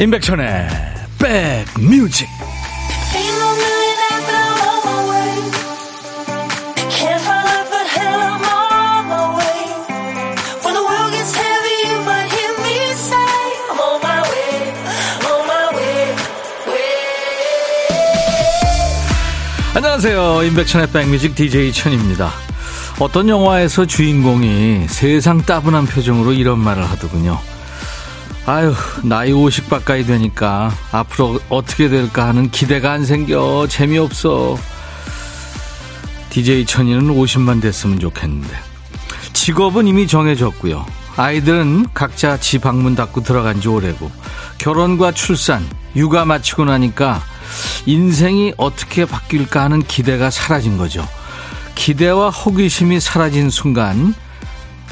임백천의 백뮤직. 안녕하세요. 임백천의 백뮤직 DJ 천입니다. 어떤 영화에서 주인공이 세상 따분한 표정으로 이런 말을 하더군요 아유, 나이 50 가까이 되니까 앞으로 어떻게 될까 하는 기대가 안 생겨. 재미없어. DJ 천이는 50만 됐으면 좋겠는데. 직업은 이미 정해졌고요. 아이들은 각자 지 방문 닫고 들어간 지 오래고. 결혼과 출산, 육아 마치고 나니까 인생이 어떻게 바뀔까 하는 기대가 사라진 거죠. 기대와 호기심이 사라진 순간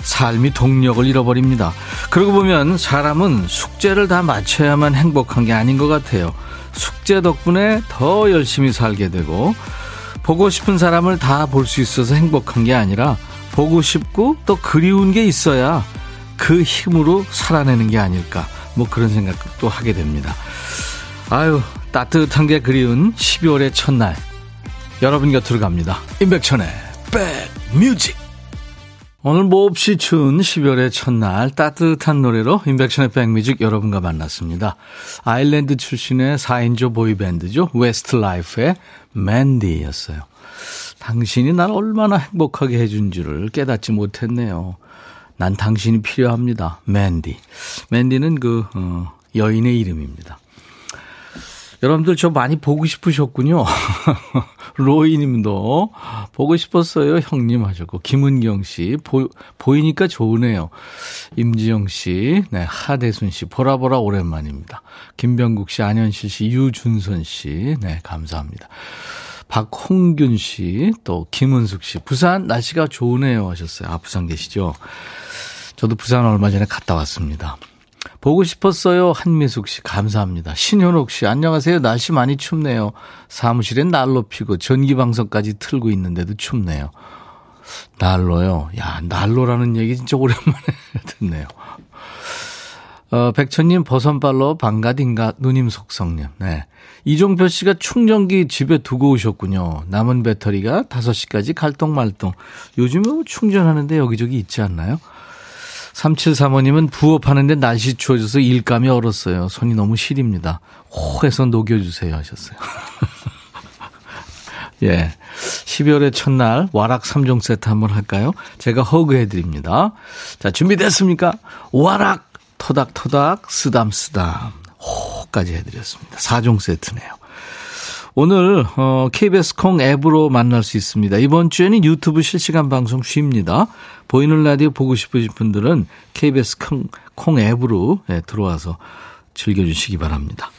삶이 동력을 잃어버립니다. 그러고 보면 사람은 숙제를 다 마쳐야만 행복한 게 아닌 것 같아요. 숙제 덕분에 더 열심히 살게 되고 보고 싶은 사람을 다 볼 수 있어서 행복한 게 아니라 보고 싶고 또 그리운 게 있어야 그 힘으로 살아내는 게 아닐까 뭐 그런 생각도 하게 됩니다. 아유 따뜻한 게 그리운 12월의 첫날 여러분 곁으로 갑니다. 임백천의 백뮤직 오늘 몹시 추운 12월의 첫날 따뜻한 노래로 임백천의 백뮤직 여러분과 만났습니다. 아일랜드 출신의 4인조 보이밴드죠. 웨스트라이프의 맨디였어요. 당신이 날 얼마나 행복하게 해준 줄을 깨닫지 못했네요. 난 당신이 필요합니다. 맨디. 맨디는 그 어, 여인의 이름입니다. 여러분들 저 많이 보고 싶으셨군요. 로이 님도 보고 싶었어요, 형님 하셨고 김은경 씨 보, 보이니까 좋으네요. 임지영 씨, 네 하대순 씨 보라 보라 오랜만입니다. 김병국 씨, 안현실 씨, 유준선 씨, 네 감사합니다. 박홍균 씨, 또 김은숙 씨, 부산 날씨가 좋으네요 하셨어요. 아 부산 계시죠? 저도 부산 얼마 전에 갔다 왔습니다. 보고 싶었어요. 한미숙 씨, 감사합니다. 신현옥 씨, 안녕하세요. 날씨 많이 춥네요. 사무실엔 난로 피고 전기방송까지 틀고 있는데도 춥네요. 난로요? 야, 난로라는 얘기 진짜 오랜만에 듣네요. 어, 백천님, 버선발로 반가딘가 누님 속성님. 네. 이종표 씨가 충전기 집에 두고 오셨군요. 남은 배터리가 5시까지 갈동말동. 요즘에 뭐 충전하는데 여기저기 있지 않나요? 3735님은 부업하는데 날씨 추워져서 일감이 얼었어요. 손이 너무 시립니다. 호 해서 녹여주세요 하셨어요. 예. 12월의 첫날 와락 3종 세트 한번 할까요? 제가 허그해드립니다. 자, 준비됐습니까? 와락, 토닥토닥, 쓰담쓰담. 호까지 해드렸습니다. 4종 세트네요. 오늘 어, KBS 콩 앱으로 만날 수 있습니다. 이번 주에는 유튜브 실시간 방송 쉽니다. 보이는 라디오 보고 싶으신 분들은 KBS 콩, 콩 앱으로 네, 들어와서 즐겨주시기 바랍니다.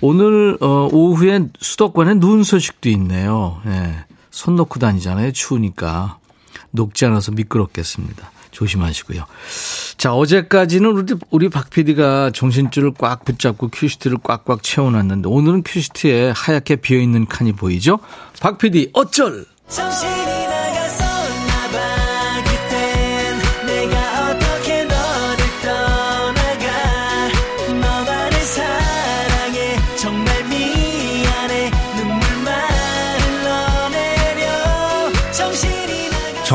오늘 어, 오후에 수도권에 눈 소식도 있네요. 네, 손 넣고 다니잖아요. 추우니까 녹지 않아서 미끄럽겠습니다. 조심하시고요. 자, 어제까지는 우리, 우리 박 PD가 정신줄을 꽉 붙잡고 큐시트를 꽉꽉 채워놨는데 오늘은 큐시트에 하얗게 비어있는 칸이 보이죠? 박 PD, 어쩔! 정신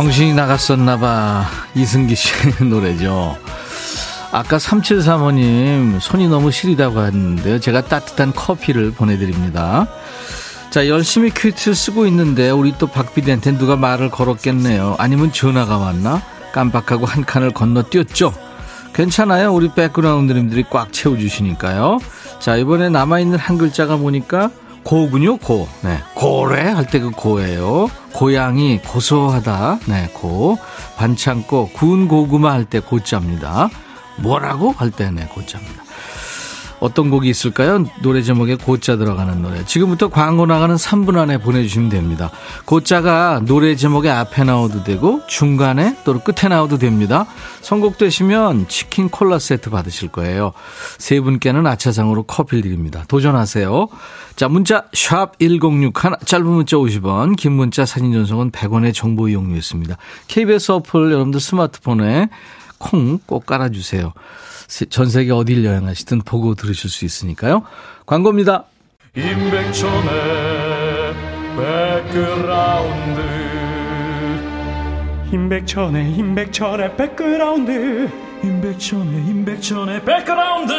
이 나갔었나 봐. 이승기 씨 노래죠. 아까 3735님 손이 너무 시리다고 했는데요. 제가 따뜻한 커피를 보내드립니다. 자, 열심히 큐티를 쓰고 있는데 우리 또 박비디한테 누가 말을 걸었겠네요. 아니면 전화가 왔나? 깜빡하고 한 칸을 건너뛰었죠. 괜찮아요. 우리 백그라운드님들이 꽉 채워주시니까요. 자, 이번에 남아있는 한 글자가 보니까 고군요, 고. 네. 고래 할 때 그 고예요. 고양이 고소하다. 네, 고. 반창고 구운 고구마 할 때 고자입니다. 뭐라고 할 때 네, 고자입니다. 어떤 곡이 있을까요? 노래 제목에 고자 들어가는 노래. 지금부터 광고 나가는 3분 안에 보내주시면 됩니다. 고자가 노래 제목에 앞에 나와도 되고 중간에 또는 끝에 나와도 됩니다. 선곡되시면 치킨 콜라 세트 받으실 거예요. 세 분께는 아차상으로 커피를 드립니다. 도전하세요. 자 문자 샵 1061, 짧은 문자 50원, 긴 문자 사진 전송은 100원의 정보 이용료였습니다. KBS 어플 여러분들 스마트폰에 콩 꼭 깔아주세요. 전 세계 어딜 여행하시든 보고 들으실 수 있으니까요. 광고입니다. 임백천의 백그라운드 임백천의 임백천의 백그라운드 임백천의 임백천의 백그라운드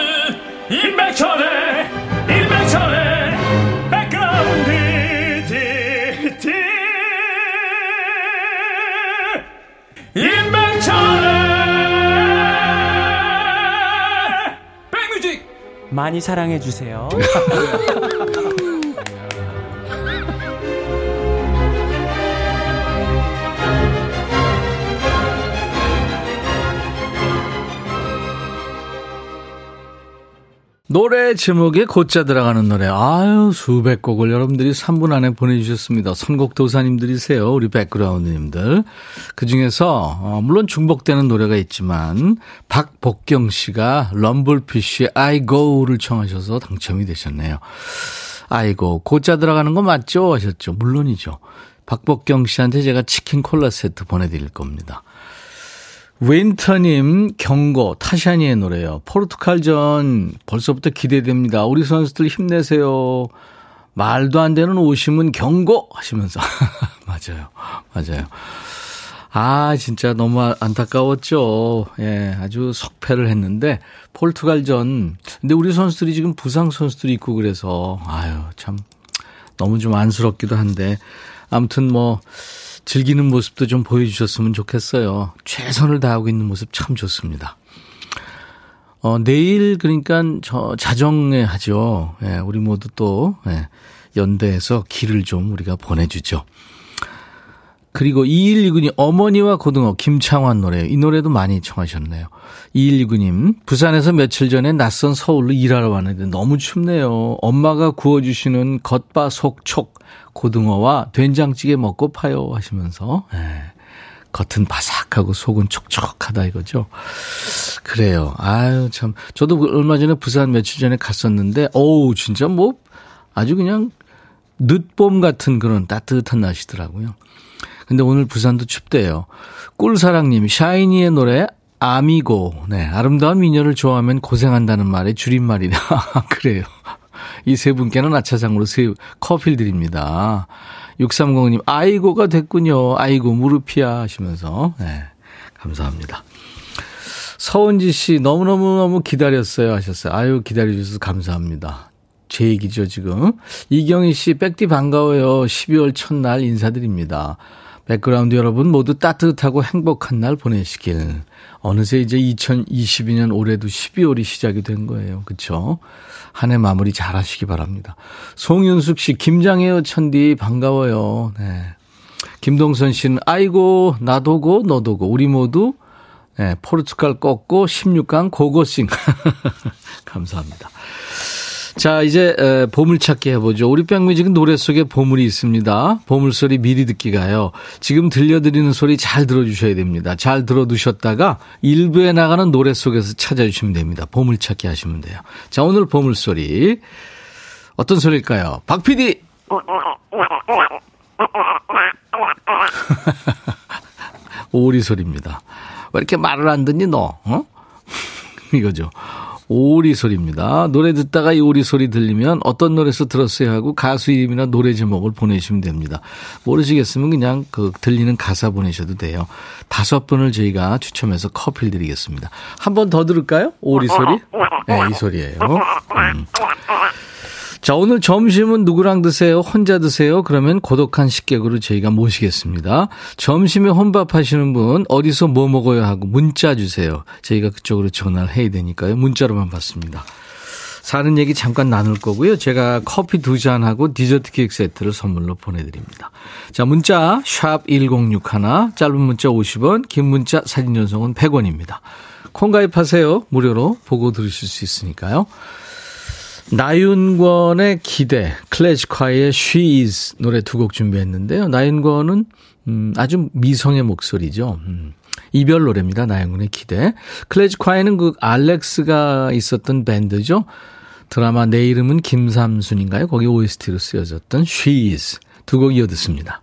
임백천의 임백천의 많이 사랑해 주세요. 노래 제목에 곧자 들어가는 노래. 아유, 수백 곡을 여러분들이 3분 안에 보내주셨습니다. 선곡 도사님들이세요. 우리 백그라운드님들. 그 중에서, 어, 물론 중복되는 노래가 있지만, 박복경 씨가 럼블피쉬의 I go를 청하셔서 당첨이 되셨네요. 아이고, 곧자 들어가는 거 맞죠? 하셨죠. 물론이죠. 박복경 씨한테 제가 치킨 콜라 세트 보내드릴 겁니다. 윈터님 경고 타샤니의 노래요. 포르투갈전 벌써부터 기대됩니다. 우리 선수들 힘내세요. 말도 안 되는 오심은 경고 하시면서 맞아요, 맞아요. 아 진짜 너무 안타까웠죠. 예, 아주 석패를 했는데 포르투갈전. 근데 우리 선수들이 지금 부상 선수들이 있고 그래서 아유 참 너무 좀 안쓰럽기도 한데 아무튼 뭐. 즐기는 모습도 좀 보여주셨으면 좋겠어요. 최선을 다하고 있는 모습 참 좋습니다. 어, 내일 그러니까 저 자정에 하죠. 예, 우리 모두 또 예, 연대해서 길을 좀 우리가 보내주죠. 그리고 2129님 어머니와 고등어 김창완 노래 이 노래도 많이 청하셨네요. 2129님 부산에서 며칠 전에 낯선 서울로 일하러 왔는데 너무 춥네요. 엄마가 구워주시는 겉바 속촉 고등어와 된장찌개 먹고 파요 하시면서 예. 겉은 바삭하고 속은 촉촉하다 이거죠. 그래요. 아유 참 저도 얼마 전에 부산 며칠 전에 갔었는데 어우 진짜 뭐 아주 그냥 늦봄 같은 그런 따뜻한 날씨더라고요. 근데 오늘 부산도 춥대요. 꿀사랑님 샤이니의 노래 아미고 네 아름다운 미녀를 좋아하면 고생한다는 말의 줄임말이다. 그래요. 이 세 분께는 아차상으로 새 커피를 드립니다. 6305님, 아이고가 됐군요. 아이고, 무릎이야. 하시면서. 네. 감사합니다. 서은지 씨, 너무너무너무 기다렸어요. 하셨어요. 아유, 기다려주셔서 감사합니다. 제 얘기죠, 지금. 이경희 씨, 백디 반가워요. 12월 첫날 인사드립니다. 백그라운드 여러분 모두 따뜻하고 행복한 날 보내시길. 어느새 이제 2022년 올해도 12월이 시작이 된 거예요. 그쵸? 한해 마무리 잘 하시기 바랍니다. 송윤숙 씨, 김장해요, 천디. 반가워요. 네. 김동선 씨는, 아이고, 나도고, 너도고, 우리 모두, 네, 포르투갈 꺾고 16강 고고싱. 감사합니다. 자, 이제 보물찾기 해보죠. 우리 백뮤직은 노래 속에 보물이 있습니다. 보물소리 미리 듣기가요. 지금 들려드리는 소리 잘 들어주셔야 됩니다. 잘 들어두셨다가 일부에 나가는 노래 속에서 찾아주시면 됩니다. 보물찾기 하시면 돼요. 자, 오늘 보물소리. 어떤 소리일까요? 박 PD! 오리 소리입니다. 왜 이렇게 말을 안 듣니, 너? 어? 이거죠. 오리 소리입니다. 노래 듣다가 이 오리 소리 들리면 어떤 노래에서 들었어요 하고 가수 이름이나 노래 제목을 보내주시면 됩니다. 모르시겠으면 그냥 그 들리는 가사 보내셔도 돼요. 다섯 분을 저희가 추첨해서 커피를 드리겠습니다. 한 번 더 들을까요? 오리 소리? 네, 이 소리예요. 음. 자, 오늘 점심은 누구랑 드세요? 혼자 드세요? 그러면 고독한 식객으로 저희가 모시겠습니다. 점심에 혼밥 하시는 분, 어디서 뭐 먹어야 하고 문자 주세요. 저희가 그쪽으로 전화를 해야 되니까요. 문자로만 받습니다. 사는 얘기 잠깐 나눌 거고요. 제가 커피 두 잔하고 디저트 케이크 세트를 선물로 보내드립니다. 자, 문자, 샵 1061, 짧은 문자 50원, 긴 문자 사진 전송은 100원입니다. 콩 가입하세요. 무료로 보고 들으실 수 있으니까요. 나윤권의 기대, 클래식화의 She Is 노래 두 곡 준비했는데요. 나윤권은 음, 아주 미성의 목소리죠. 음, 이별 노래입니다. 나윤권의 기대. 클래지콰이에는 그 알렉스가 있었던 밴드죠. 드라마 내 이름은 김삼순인가요? 거기 OST로 쓰여졌던 She Is 두 곡 이어 듣습니다.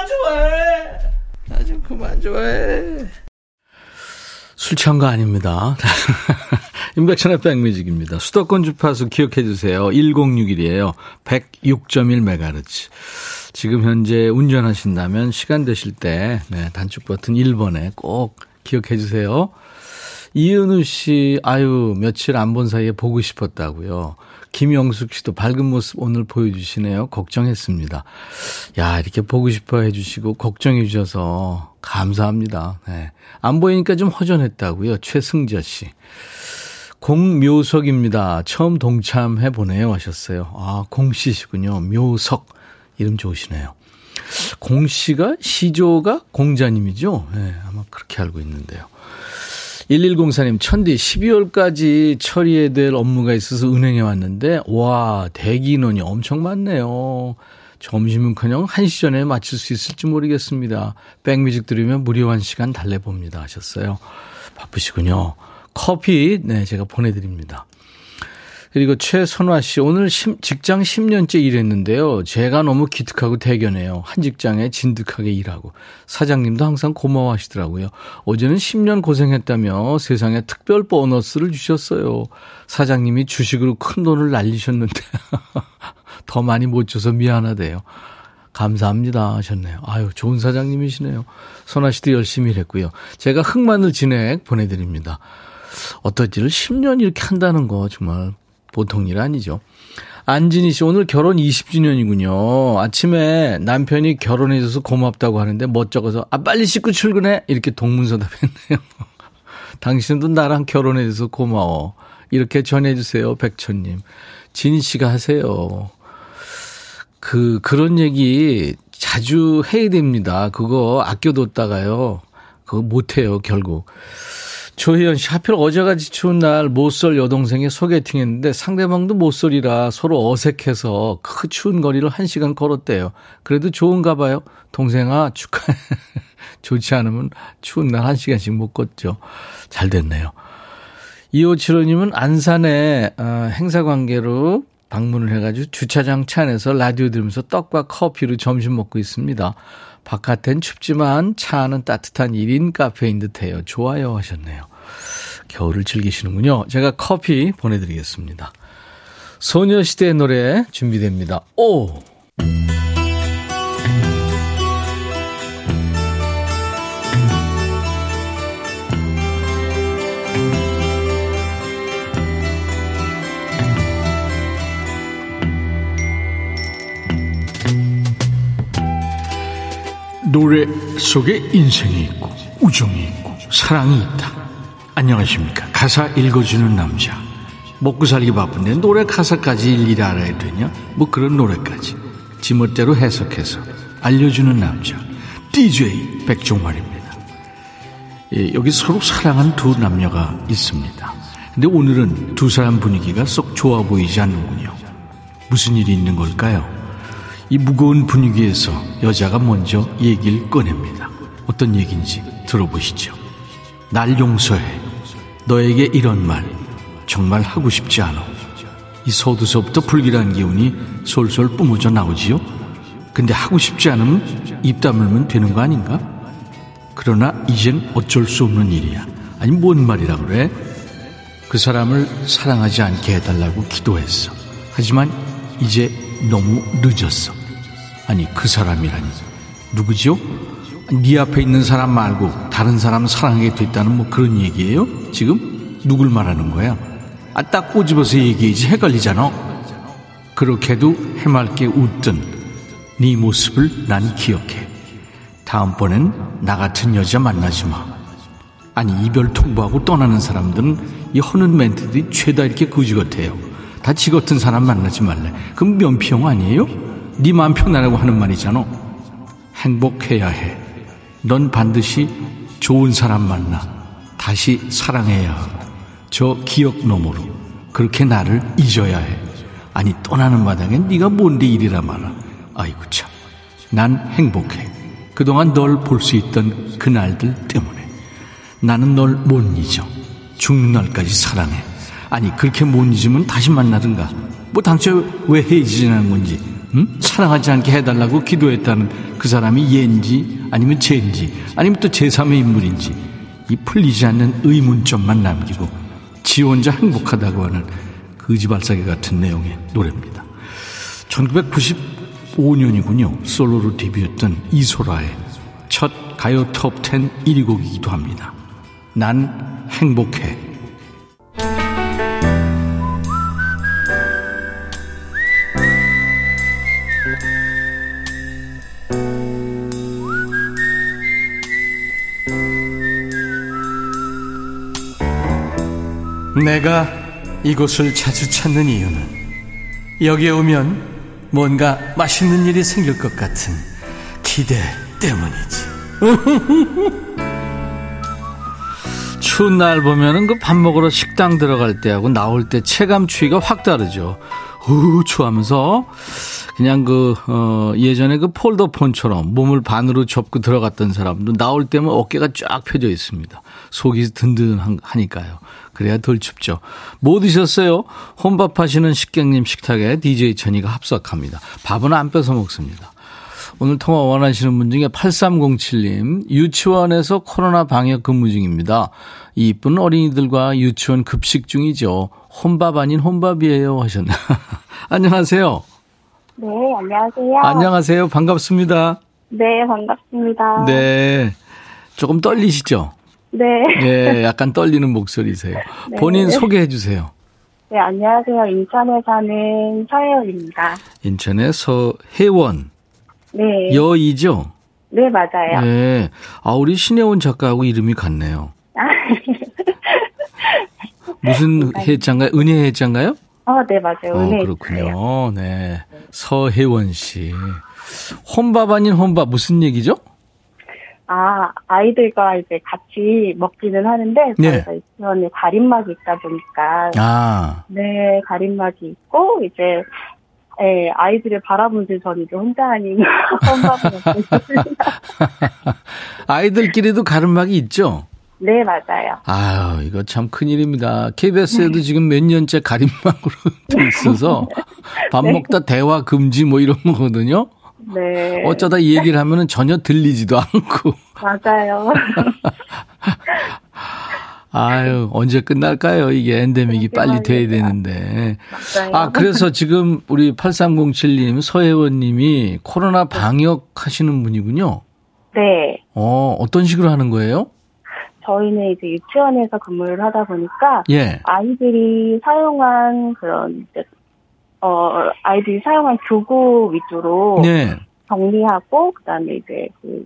그만 좋아해 나 좀 그만 좋아해 술 취한 거 아닙니다. 임백천의 백뮤직입니다. 수도권 주파수 기억해 주세요. 1061이에요. 106.1MHz. 지금 현재 운전하신다면 시간 되실 때 네, 단축 버튼 1번에 꼭 기억해 주세요. 이은우 씨, 아유, 며칠 안 본 사이에 보고 싶었다고요. 김영숙 씨도 밝은 모습 오늘 보여주시네요. 걱정했습니다. 야, 이렇게 보고 싶어 해주시고, 걱정해 주셔서 감사합니다. 네. 안 보이니까 좀 허전했다고요. 최승자 씨. 공묘석입니다. 처음 동참해 보네요. 하셨어요. 아, 공씨시군요. 묘석. 이름 좋으시네요. 공씨가 시조가 공자님이죠. 네, 아마 그렇게 알고 있는데요. 1104님, 천디, 12월까지 처리해야 될 업무가 있어서 은행에 왔는데, 와, 대기 인원이 엄청 많네요. 점심은 그냥 1시 전에 마칠 수 있을지 모르겠습니다. 백뮤직 들으면 무료한 시간 달래봅니다. 하셨어요. 바쁘시군요. 커피, 네, 제가 보내드립니다. 그리고 최선화 씨, 오늘 직장 10년째 일했는데요. 제가 너무 기특하고 대견해요. 한 직장에 진득하게 일하고. 사장님도 항상 고마워하시더라고요. 어제는 10년 고생했다며 세상에 특별 보너스를 주셨어요. 사장님이 주식으로 큰 돈을 날리셨는데 더 많이 못 줘서 미안하대요. 감사합니다 하셨네요. 아유, 좋은 사장님이시네요. 선아 씨도 열심히 일했고요. 제가 흑마늘 진액 보내드립니다. 어떨지를 10년 이렇게 한다는 거 정말 보통 일 아니죠. 안진희 씨, 오늘 결혼 20주년이군요. 아침에 남편이 결혼해줘서 고맙다고 하는데 멋쩍어서, 아, 빨리 씻고 출근해! 이렇게 동문서답 했네요. 당신도 나랑 결혼해줘서 고마워. 이렇게 전해주세요, 백천님. 진희 씨가 하세요. 그, 그런 얘기 자주 해야 됩니다. 그거 아껴뒀다가요. 그거 못해요, 결국. 조혜연 씨, 하필 어제같이 추운 날 못쏠 여동생이 소개팅 했는데 상대방도 못쏠이라 서로 어색해서 그 추운 거리를 한 시간 걸었대요. 그래도 좋은가 봐요. 동생아, 축하해. 좋지 않으면 추운 날 한 시간씩 못 걷죠. 잘 됐네요. 2575님은 안산에 어, 행사 관계로 방문을 해가지고 주차장 차 안에서 라디오 들으면서 떡과 커피로 점심 먹고 있습니다. 바깥엔 춥지만 차 안은 따뜻한 1인 카페인 듯해요. 좋아요 하셨네요. 겨울을 즐기시는군요. 제가 커피 보내드리겠습니다. 소녀시대 노래 준비됩니다. 오! 노래 속에 인생이 있고 우정이 있고 사랑이 있다. 안녕하십니까. 가사 읽어주는 남자. 먹고 살기 바쁜데 노래 가사까지 일일이 알아야 되냐? 뭐 그런 노래까지. 지멋대로 해석해서 알려주는 남자. DJ 백종환입니다. 예, 여기 서로 사랑한 두 남녀가 있습니다. 근데 오늘은 두 사람 분위기가 썩 좋아 보이지 않는군요. 무슨 일이 있는 걸까요? 이 무거운 분위기에서 여자가 먼저 얘기를 꺼냅니다. 어떤 얘기인지 들어보시죠. 날 용서해. 너에게 이런 말 정말 하고 싶지 않아. 이 소두서부터 불길한 기운이 솔솔 뿜어져 나오지요. 근데 하고 싶지 않으면 입 다물면 되는 거 아닌가? 그러나 이젠 어쩔 수 없는 일이야. 아니 뭔 말이라 그래? 그 사람을 사랑하지 않게 해달라고 기도했어. 하지만 이제 너무 늦었어. 아니 그 사람이라니 누구죠? 네 앞에 있는 사람 말고 다른 사람 사랑하게 됐다는 뭐 그런 얘기예요? 지금 누굴 말하는 거야? 아, 딱 꼬집어서 얘기해지 헷갈리잖아. 그렇게도 해맑게 웃던 네 모습을 난 기억해. 다음번엔 나 같은 여자 만나지 마. 아니 이별 통보하고 떠나는 사람들은 이 허는 멘트들이 죄다 이렇게 거지 같아요. 다 지 같은 사람 만나지 말래. 그럼 면피용 아니에요? 네 마음 편하라고 하는 말이잖아. 행복해야 해. 넌 반드시 좋은 사람 만나. 다시 사랑해야 하고. 저 기억 너머로. 그렇게 나를 잊어야 해. 아니 떠나는 마당에 네가 뭔데 이리라 말아. 아이고 참. 난 행복해. 그동안 널 볼 수 있던 그날들 때문에. 나는 널 못 잊어. 죽는 날까지 사랑해. 아니 그렇게 못 잊으면 다시 만나든가. 뭐 당초에 왜 헤어지자는 건지. 응? 사랑하지 않게 해달라고 기도했다는 그 사람이 얘인지 아니면 쟤인지 아니면 또 제3의 인물인지 이 풀리지 않는 의문점만 남기고 지 혼자 행복하다고 하는 거지발사기 같은 내용의 노래입니다. 1995년이군요. 솔로로 데뷔했던 이소라의 첫 가요 톱10 1위 곡이기도 합니다. 난 행복해. 내가 이곳을 자주 찾는 이유는 여기에 오면 뭔가 맛있는 일이 생길 것 같은 기대 때문이지. 추운 날 보면은 그 밥 먹으러 식당 들어갈 때하고 나올 때 체감 추위가 확 다르죠. 우 추하면서 그냥 그 어, 예전에 그 폴더폰처럼 몸을 반으로 접고 들어갔던 사람도 나올 때면 어깨가 쫙 펴져 있습니다. 속이 든든하니까요. 그래야 덜 춥죠. 뭐 드셨어요? 혼밥 하시는 식객님 식탁에 DJ 천이가 합석합니다. 밥은 안 뺏어 먹습니다. 오늘 통화 원하시는 분 중에 8307님, 유치원에서 코로나 방역 근무 중입니다. 이쁜 어린이들과 유치원 급식 중이죠. 혼밥 아닌 혼밥이에요. 하셨나. 안녕하세요. 네, 안녕하세요. 안녕하세요. 반갑습니다. 네, 반갑습니다. 네. 조금 떨리시죠? 네. 예, 약간 떨리는 목소리세요. 네. 본인 소개해 주세요. 네, 안녕하세요. 인천에 사는 서혜원입니다. 인천의 서혜원. 네. 여이죠? 네, 맞아요. 네. 아, 우리 신혜원 작가하고 이름이 같네요. 아, 무슨 해자인가요? 은혜 해자인가요? 어, 네, 맞아요. 어, 은혜 그렇군요. 네. 서혜원 씨. 혼밥 아닌 혼밥 무슨 얘기죠? 아, 아이들과 이제 같이 먹기는 하는데, 네. 저희가 유치원에 가림막이 있다 보니까, 아, 네, 가림막이 있고, 이제, 예, 아이들을 바라보면서 저는 이제 혼자 아닌 혼밥을. 아이들끼리도 가름막이 있죠? 네, 맞아요. 아유, 이거 참 큰일입니다. KBS에도 지금 몇 년째 가림막으로 돼 있어서 밥 먹다 대화 금지 뭐 이런 거거든요. 네. 어쩌다 이 얘기를 하면은 전혀 들리지도 않고. 맞아요. 아유, 언제 끝날까요? 이게 엔데믹이 빨리 돼야 되는데. 맞아요. 아, 그래서 지금 우리 8307님, 서혜원 님이 코로나 방역 하시는 분이군요. 네. 어, 어떤 식으로 하는 거예요? 저희는 이제 유치원에서 근무를 하다 보니까 예. 아이들이 사용한 그런 어 아이들이 사용한 교구 위주로 네. 정리하고 그다음에 이제 그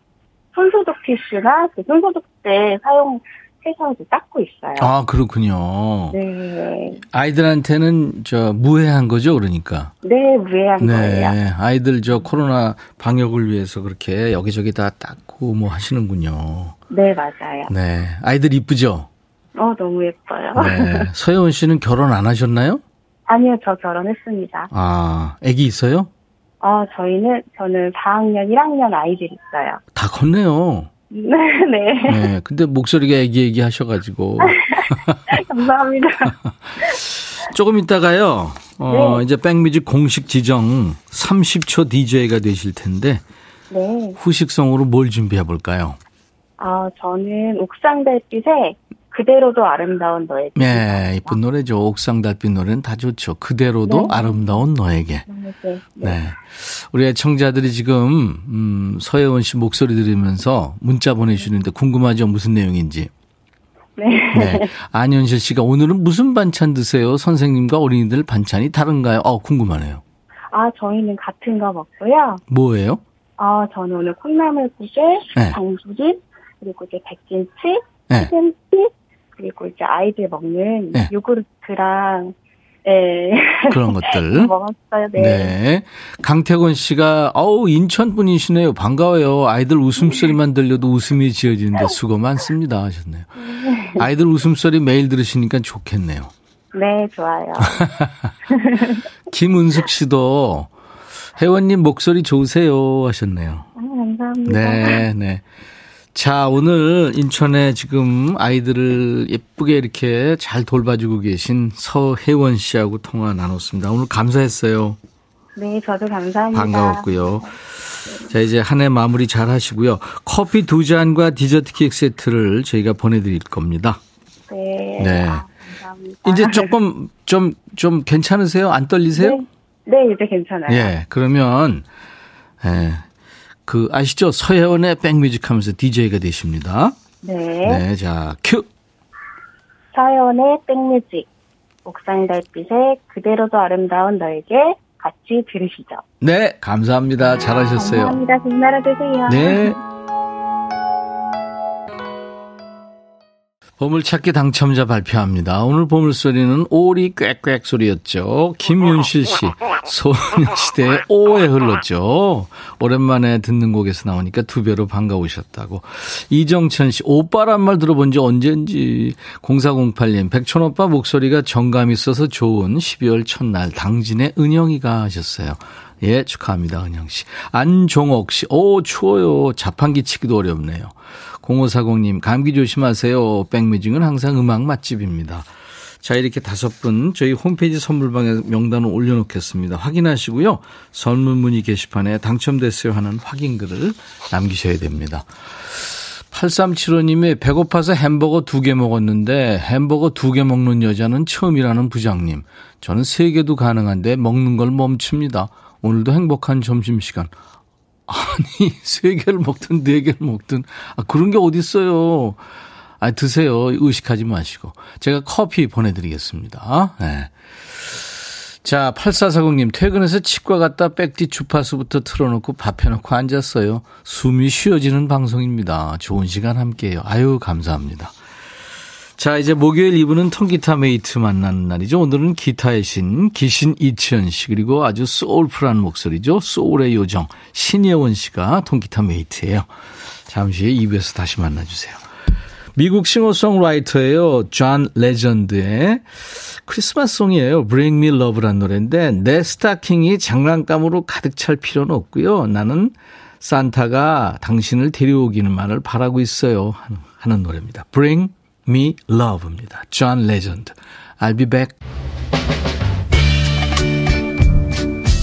손소독 티슈나 그 손소독제 사용 해서 이제 닦고 있어요. 아, 그렇군요. 네, 아이들한테는 저 무해한 거죠, 그러니까. 네 무해한 네. 거예요. 아이들 저 코로나 방역을 위해서 그렇게 여기저기 다 닦고 뭐 하시는군요. 네 맞아요. 네. 아이들 이쁘죠? 어 너무 예뻐요. 네. 서혜원 씨는 결혼 안 하셨나요? 아니요 저 결혼했습니다. 아, 아기 있어요? 어 저희는 저는 4학년 1학년 아이들 있어요. 다 컸네요. 네 네. 네. 근데 목소리가 애기 애기 하셔가지고. 감사합니다. 조금 있다가요, 어, 네. 이제 백뮤직 공식 지정 30초 DJ가 되실 텐데, 네. 후식성으로 뭘 준비해 볼까요? 아, 저는 옥상 달빛에 그대로도 아름다운 너에게. 네, 이쁜 노래죠. 옥상 달빛 노래는 다 좋죠. 그대로도 네. 아름다운 너에게. 네. 네. 우리 애청자들이 지금, 음, 서혜원 씨 목소리 들으면서 문자 보내주시는데 궁금하죠? 무슨 내용인지. 네. 네. 안현실 씨가 오늘은 무슨 반찬 드세요? 선생님과 어린이들 반찬이 다른가요? 어, 궁금하네요. 아, 저희는 같은 거 먹고요. 뭐예요? 아, 저는 오늘 콩나물국에 네. 장조림, 그리고 이제 백김치, 네. 시금치, 그리고 이제 아이들 먹는 네. 요구르트랑 네. 그런 것들. 먹었어요. 네. 네. 강태곤 씨가, 어우, 인천 분이시네요. 반가워요. 아이들 웃음소리만 들려도 웃음이 지어지는데 수고 많습니다. 하셨네요. 아이들 웃음소리 매일 들으시니까 좋겠네요. 네, 좋아요. 김은숙 씨도, 혜원님 목소리 좋으세요. 하셨네요. 아, 감사합니다. 네, 네. 자, 오늘 인천에 지금 아이들을 예쁘게 이렇게 잘 돌봐주고 계신 서혜원 씨하고 통화 나눴습니다. 오늘 감사했어요. 네, 저도 감사합니다. 반가웠고요. 자, 이제 한 해 마무리 잘 하시고요. 커피 두 잔과 디저트 케이크 세트를 저희가 보내드릴 겁니다. 네. 네. 아, 감사합니다. 이제 조금 좀, 좀 괜찮으세요? 안 떨리세요? 네, 네, 이제 괜찮아요. 예, 그러면, 예, 그, 아시죠? 서혜원의 백뮤직 하면서 DJ가 되십니다. 네. 네, 자, 큐! 서연의 백뮤직. 옥상 달빛에 그대로도 아름다운 너에게 같이 들으시죠. 네, 감사합니다. 잘하셨어요. 감사합니다. 하루 되세요. 네. 보물찾기 당첨자 발표합니다. 오늘 보물소리는 오리 꽥꽥 소리였죠. 김윤실 씨, 소녀시대의 오에 흘렀죠. 오랜만에 듣는 곡에서 나오니까 두 배로 반가우셨다고. 이정천 씨, 오빠란 말 들어본 지 언젠지. 0408님, 백촌오빠 목소리가 정감 있어서 좋은 12월 첫날 당진의 은영이가 하셨어요. 예, 축하합니다, 은영 씨. 안종옥 씨, 오, 추워요. 자판기 치기도 어렵네요. 0540님, 감기 조심하세요. 백뮤직은 항상 음악 맛집입니다. 자, 이렇게 다섯 분 저희 홈페이지 선물방에 명단을 올려놓겠습니다. 확인하시고요. 선물 문의 게시판에 당첨됐어요 하는 확인글을 남기셔야 됩니다. 8375님이 배고파서 햄버거 두 개 먹었는데 햄버거 두 개 먹는 여자는 처음이라는 부장님. 저는 세 개도 가능한데 먹는 걸 멈춥니다. 오늘도 행복한 점심시간. 아니, 세 개를 먹든 네 개를 먹든, 아, 그런 게 어딨어요. 아, 드세요. 의식하지 마시고. 제가 커피 보내드리겠습니다. 네. 자, 8440님, 퇴근해서 치과 갔다 백디 주파수부터 틀어놓고 밥 해놓고 앉았어요. 숨이 쉬어지는 방송입니다. 좋은 시간 함께해요. 아유, 감사합니다. 자, 이제 목요일 2부는 통기타 mate 만나는 날이죠. 오늘은 기타의 신, 기신 이치현 씨, 그리고 아주 soulful한 목소리죠. soul의 요정, 신예원 씨가 통기타 mate예요. 잠시 후에 2부에서 다시 만나주세요. 미국 싱어송라이터예요. 존 레전드의 크리스마스 송이에요. Bring Me Love란 노래인데 내 스타킹이 장난감으로 가득 찰 필요는 없고요. 나는 산타가 당신을 데려오기만을 바라고 있어요. 하는 노래입니다. Bring Me Love입니다. 존 레전드. I'll be back.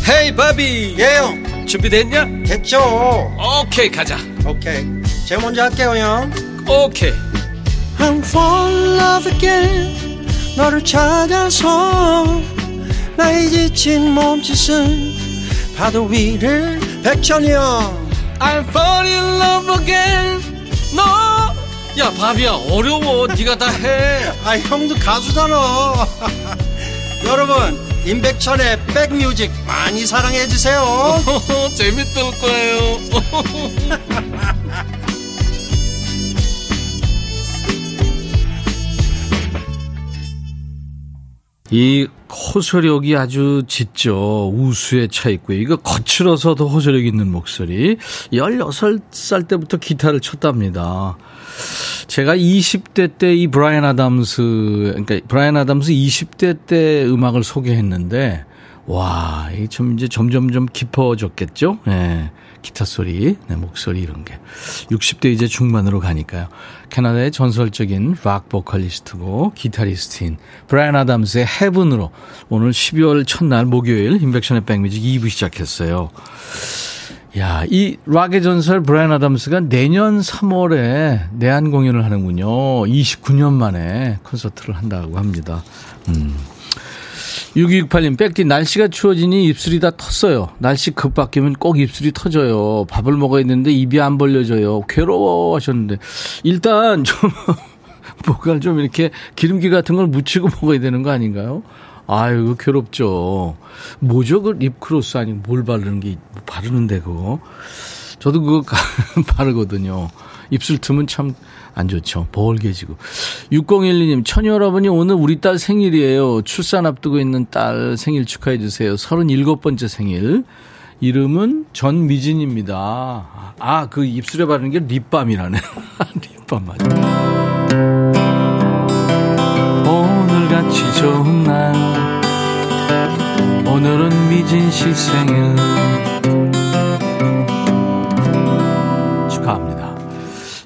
헤이 바비. 예영 준비됐냐? 됐죠. 오케이 가자. 오케이. 제가 먼저 할게요 형. 오케이. I'm fall in love again. 너를 찾아서 나의 지친 몸짓은 파도 위를 백천이 형. I'm fall in love again. 너 야 바비야 어려워 네가 다해 아 형도 가수잖아 여러분 임백천의 백뮤직 많이 사랑해 주세요 재밌을 거예요 이 호소력이 아주 짙죠. 우수에 차 있고요. 이거 거칠어서 더 호소력 있는 목소리. 16살 때부터 기타를 쳤답니다. 제가 20대 때 이 브라이언 아담스, 그러니까 브라이언 아담스 20대 때 음악을 소개했는데, 와, 이게 좀 이제 점점 좀 깊어졌겠죠? 예. 네, 기타 소리, 네, 목소리 이런 게. 60대 이제 중반으로 가니까요. 캐나다의 전설적인 락 보컬리스트고 기타리스트인 브라이언 아담스의 Heaven으로 오늘 12월 첫날 목요일 임백천의 백뮤직 2부 시작했어요. 야, 이 락의 전설 브라이언 아담스가 내년 3월에 내한 공연을 하는군요. 29년 만에 콘서트를 한다고 합니다. 음. 6268님, 백디, 날씨가 추워지니 입술이 다 텄어요. 날씨 급 바뀌면 꼭 입술이 터져요. 밥을 먹어야 되는데 입이 안 벌려져요. 괴로워 하셨는데. 일단 좀, 뭐가 좀 이렇게 기름기 같은 걸 묻히고 먹어야 되는 거 아닌가요? 아유, 괴롭죠. 뭐죠? 그 립크로스 아니고 뭘 바르는 게, 바르는데, 그거. 저도 그거 바르거든요. 입술 틈은 참 안 좋죠. 벌게지고. 6012님, 처녀 여러분이 오늘 우리 딸 생일이에요. 출산 앞두고 있는 딸 생일 축하해 주세요. 37번째 생일. 이름은 전미진입니다. 아, 그 입술에 바르는 게 립밤이라네. 립밤 맞아. 오늘 같이 좋은 날. 오늘은 미진 씨 생일.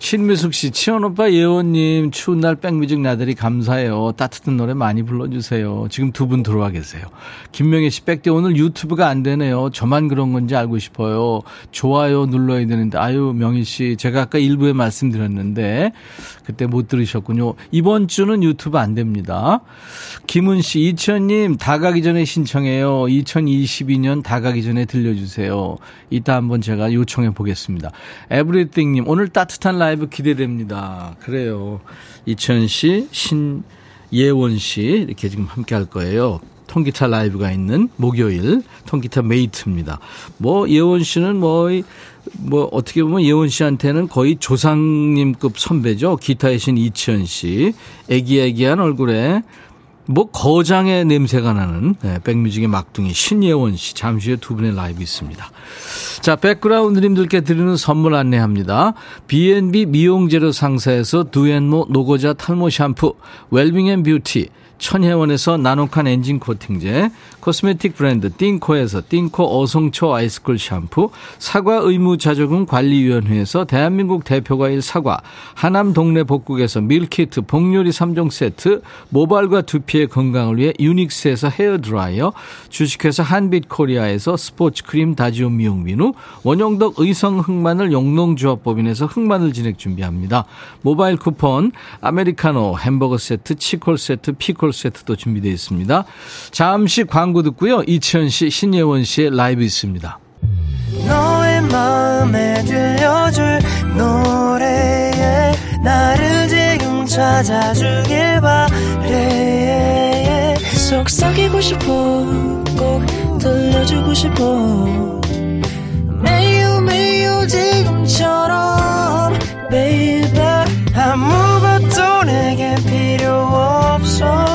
신미숙 씨, 치원 오빠 예원님, 추운 날 백뮤직 나들이 감사해요. 따뜻한 노래 많이 불러주세요. 지금 두 분 들어와 계세요. 김명희 씨, 백대 오늘 유튜브가 안 되네요. 저만 그런 건지 알고 싶어요. 좋아요 눌러야 되는데, 아유, 명희 씨, 제가 아까 일부에 말씀드렸는데, 그때 못 들으셨군요. 이번 주는 유튜브 안 됩니다. 김은 씨, 이천님, 다 가기 전에 신청해요. 2022년 다 가기 전에 들려주세요. 이따 한번 제가 요청해 보겠습니다. everything님, 오늘 따뜻한 라이브 기대됩니다. 그래요. 이치현 씨, 신예원 씨, 이렇게 지금 함께 할 거예요. 통기타 라이브가 있는 목요일 통기타 mate입니다. 뭐 예원 씨는 뭐, 뭐 어떻게 보면 예원 씨한테는 거의 조상님급 선배죠. 기타의 신 이치현 씨. 애기애기한 얼굴에 뭐 거장의 냄새가 나는 네, 백뮤직의 막둥이 신예원 씨 잠시 후에 두 분의 라이브 있습니다. 자 백그라운드님들께 드리는 선물 안내합니다. B&B 미용재료 상사에서 두앤모 노고자 탈모 샴푸 웰빙앤뷰티 천혜원에서 나노칸 엔진 코팅제, 코스메틱 브랜드 띵코에서 띵코 어성초 아이스쿨 샴푸, 사과 의무 자조금 관리위원회에서 대한민국 대표과일 사과, 하남 동네 복국에서 밀키트 복요리 3종 세트, 모발과 두피의 건강을 위해 유닉스에서 헤어드라이어, 주식회사 한빛코리아에서 스포츠 크림 다지오 미용 비누, 원영덕 의성 흑마늘 영농조합법인에서 흑마늘 진액 준비합니다. 모바일 쿠폰, 아메리카노, 햄버거 세트, 치콜 세트, 피콜 세트도 준비되어 있습니다. 잠시 광고 듣고요. 이치현 씨, 신예원 씨의 라이브 있습니다. 너의 마음에 들려줄 노래에 나를 지금 찾아주길 바래 속삭이고 싶어 꼭 들려주고 싶어 매우 매우 지금처럼 baby 아무것도 내게 필요 없어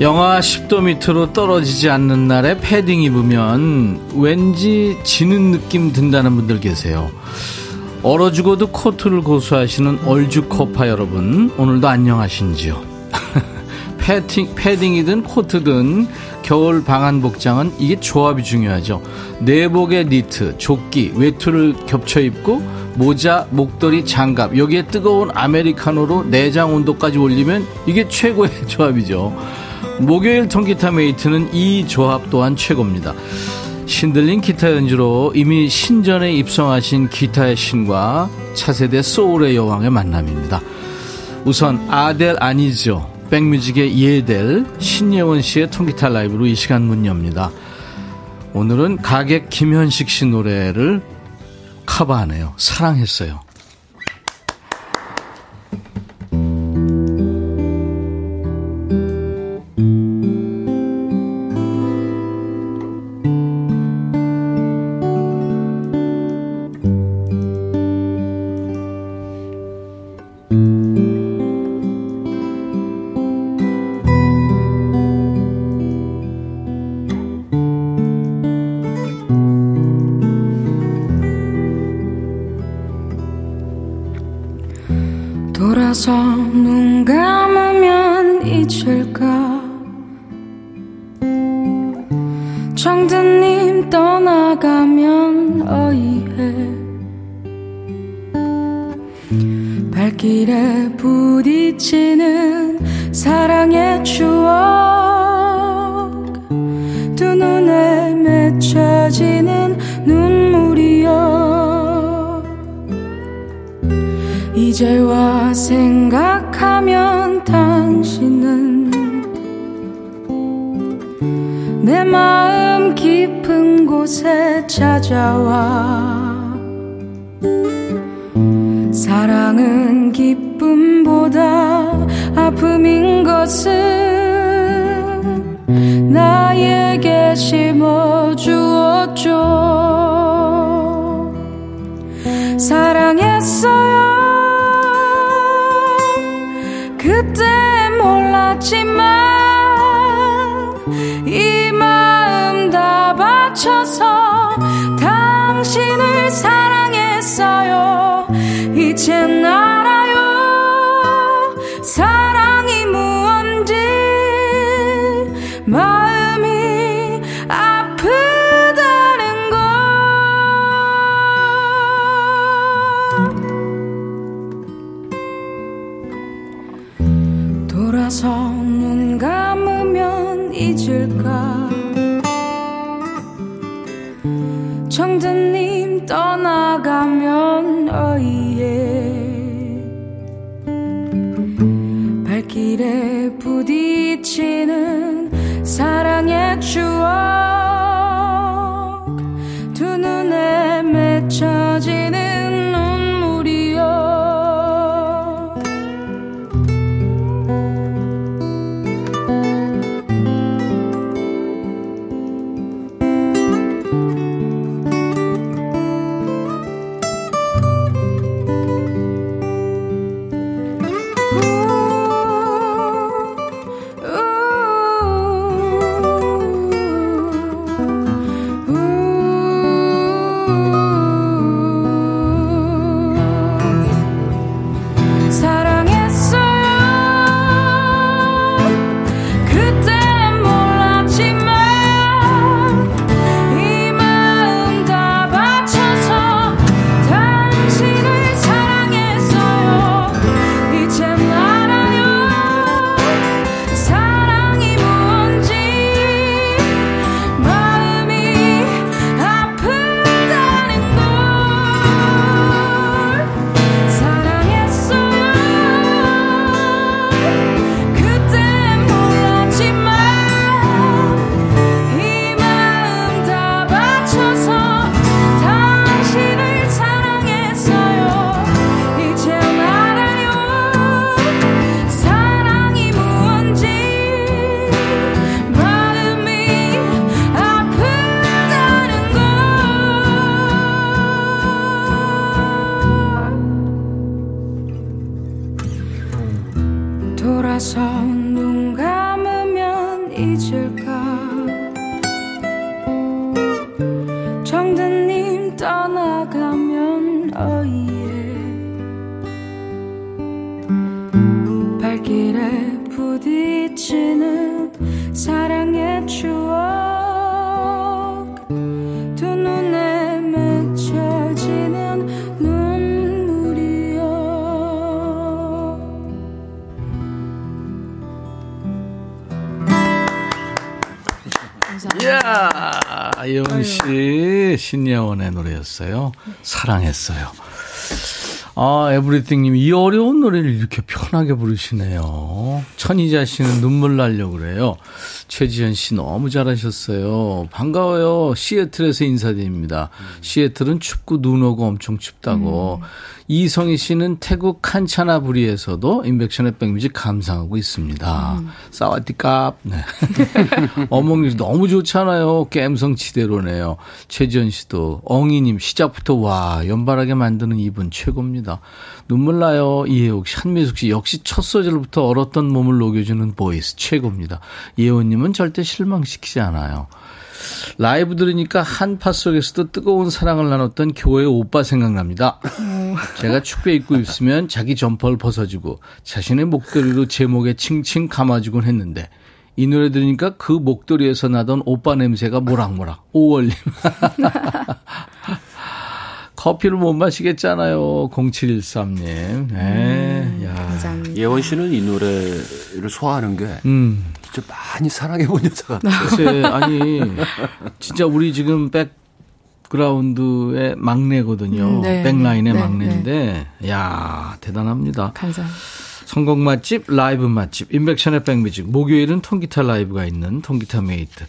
영하 10도 밑으로 떨어지지 않는 날에 패딩 입으면 왠지 지는 느낌 든다는 분들 계세요. 얼어 죽어도 코트를 고수하시는 얼죽코파 여러분, 오늘도 안녕하신지요? 패딩, 패딩이든 코트든 겨울 방한 복장은 이게 조합이 중요하죠. 내복에 니트, 조끼, 외투를 겹쳐 입고 모자, 목도리, 장갑, 여기에 뜨거운 아메리카노로 내장 온도까지 올리면 이게 최고의 조합이죠. 목요일 통기타 메이트는 이 조합 또한 최고입니다. 신들린 기타 연주로 이미 신전에 입성하신 기타의 신과 차세대 소울의 여왕의 만남입니다. 우선 아델 아니죠. 백뮤직의 예델 신예원 씨의 통기타 라이브로 이 시간 문 엽니다. 오늘은 가객 김현식 씨 노래를 커버하네요. 사랑했어요. 신예원의 노래였어요. 사랑했어요. 아, 에브리띵님, 이 어려운 노래를 이렇게 편하게 부르시네요. 천희자 씨는 눈물 나려고 그래요. 최지현 씨 너무 잘하셨어요. 반가워요. 시애틀에서 인사드립니다. 시애틀은 춥고 눈 오고 엄청 춥다고. 이성희 씨는 태국 칸차나부리에서도 인백션의 백뮤직 감상하고 있습니다. 사와디캅. 네. 어몽이 너무 좋잖아요. 갬성 최대로네요. 최지현 씨도 엉이님 시작부터 와 연발하게 만드는 이분 최고입니다. 눈물 나요. 이혜옥 씨, 한미숙 씨 역시 첫 소절부터 얼었던 몸을 녹여주는 voice 최고입니다. 예원님은 절대 실망시키지 않아요. 라이브 들으니까 한파 속에서도 뜨거운 사랑을 나눴던 교회 오빠 생각납니다. 제가 춥게 입고 있으면 자기 점퍼를 벗어주고 자신의 목도리로 제 목에 칭칭 감아주곤 했는데 이 노래 들으니까 그 목도리에서 나던 오빠 냄새가 모락모락 오월님. 커피를 못 마시겠잖아요. 0713님. 네. 야. 예원 씨는 이 노래를 소화하는 게 음. 진짜 많이 사랑해본 여자 같아요. 글쎄, 아니, 진짜 우리 지금 백 백그라운드의 막내거든요. 음, 네. 백라인의 네, 막내인데, 야 대단합니다. 감사합니다. 선곡 맛집, 라이브 맛집, 인백션의 백뮤직. 목요일은 통기타 라이브가 있는 통기타 메이트.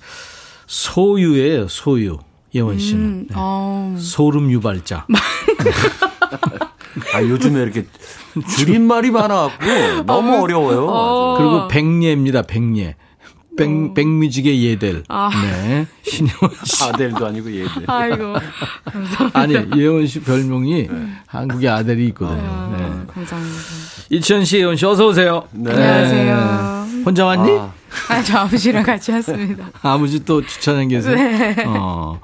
소유예요, 소유. 예원 씨는. 음, 네. 어. 소름 유발자. 아, 요즘에 이렇게 줄임말이 많아갖고 너무 어, 어려워요. 어. 그리고 백예입니다, 백예. 백, 백뮤직의 예델. 아. 네. 신예원 씨. 아델도 아니고 예델. 아이고. 감사합니다. 아니, 예원 씨 별명이 한국의 아델이 있거든요. 아, 네. 감사합니다. 이천 씨, 예원 씨, 어서오세요. 네. 안녕하세요. 혼자 왔니? 아, 아, 저 아버지랑 같이 왔습니다. 아버지 또 주차장 계세요? 네. 어.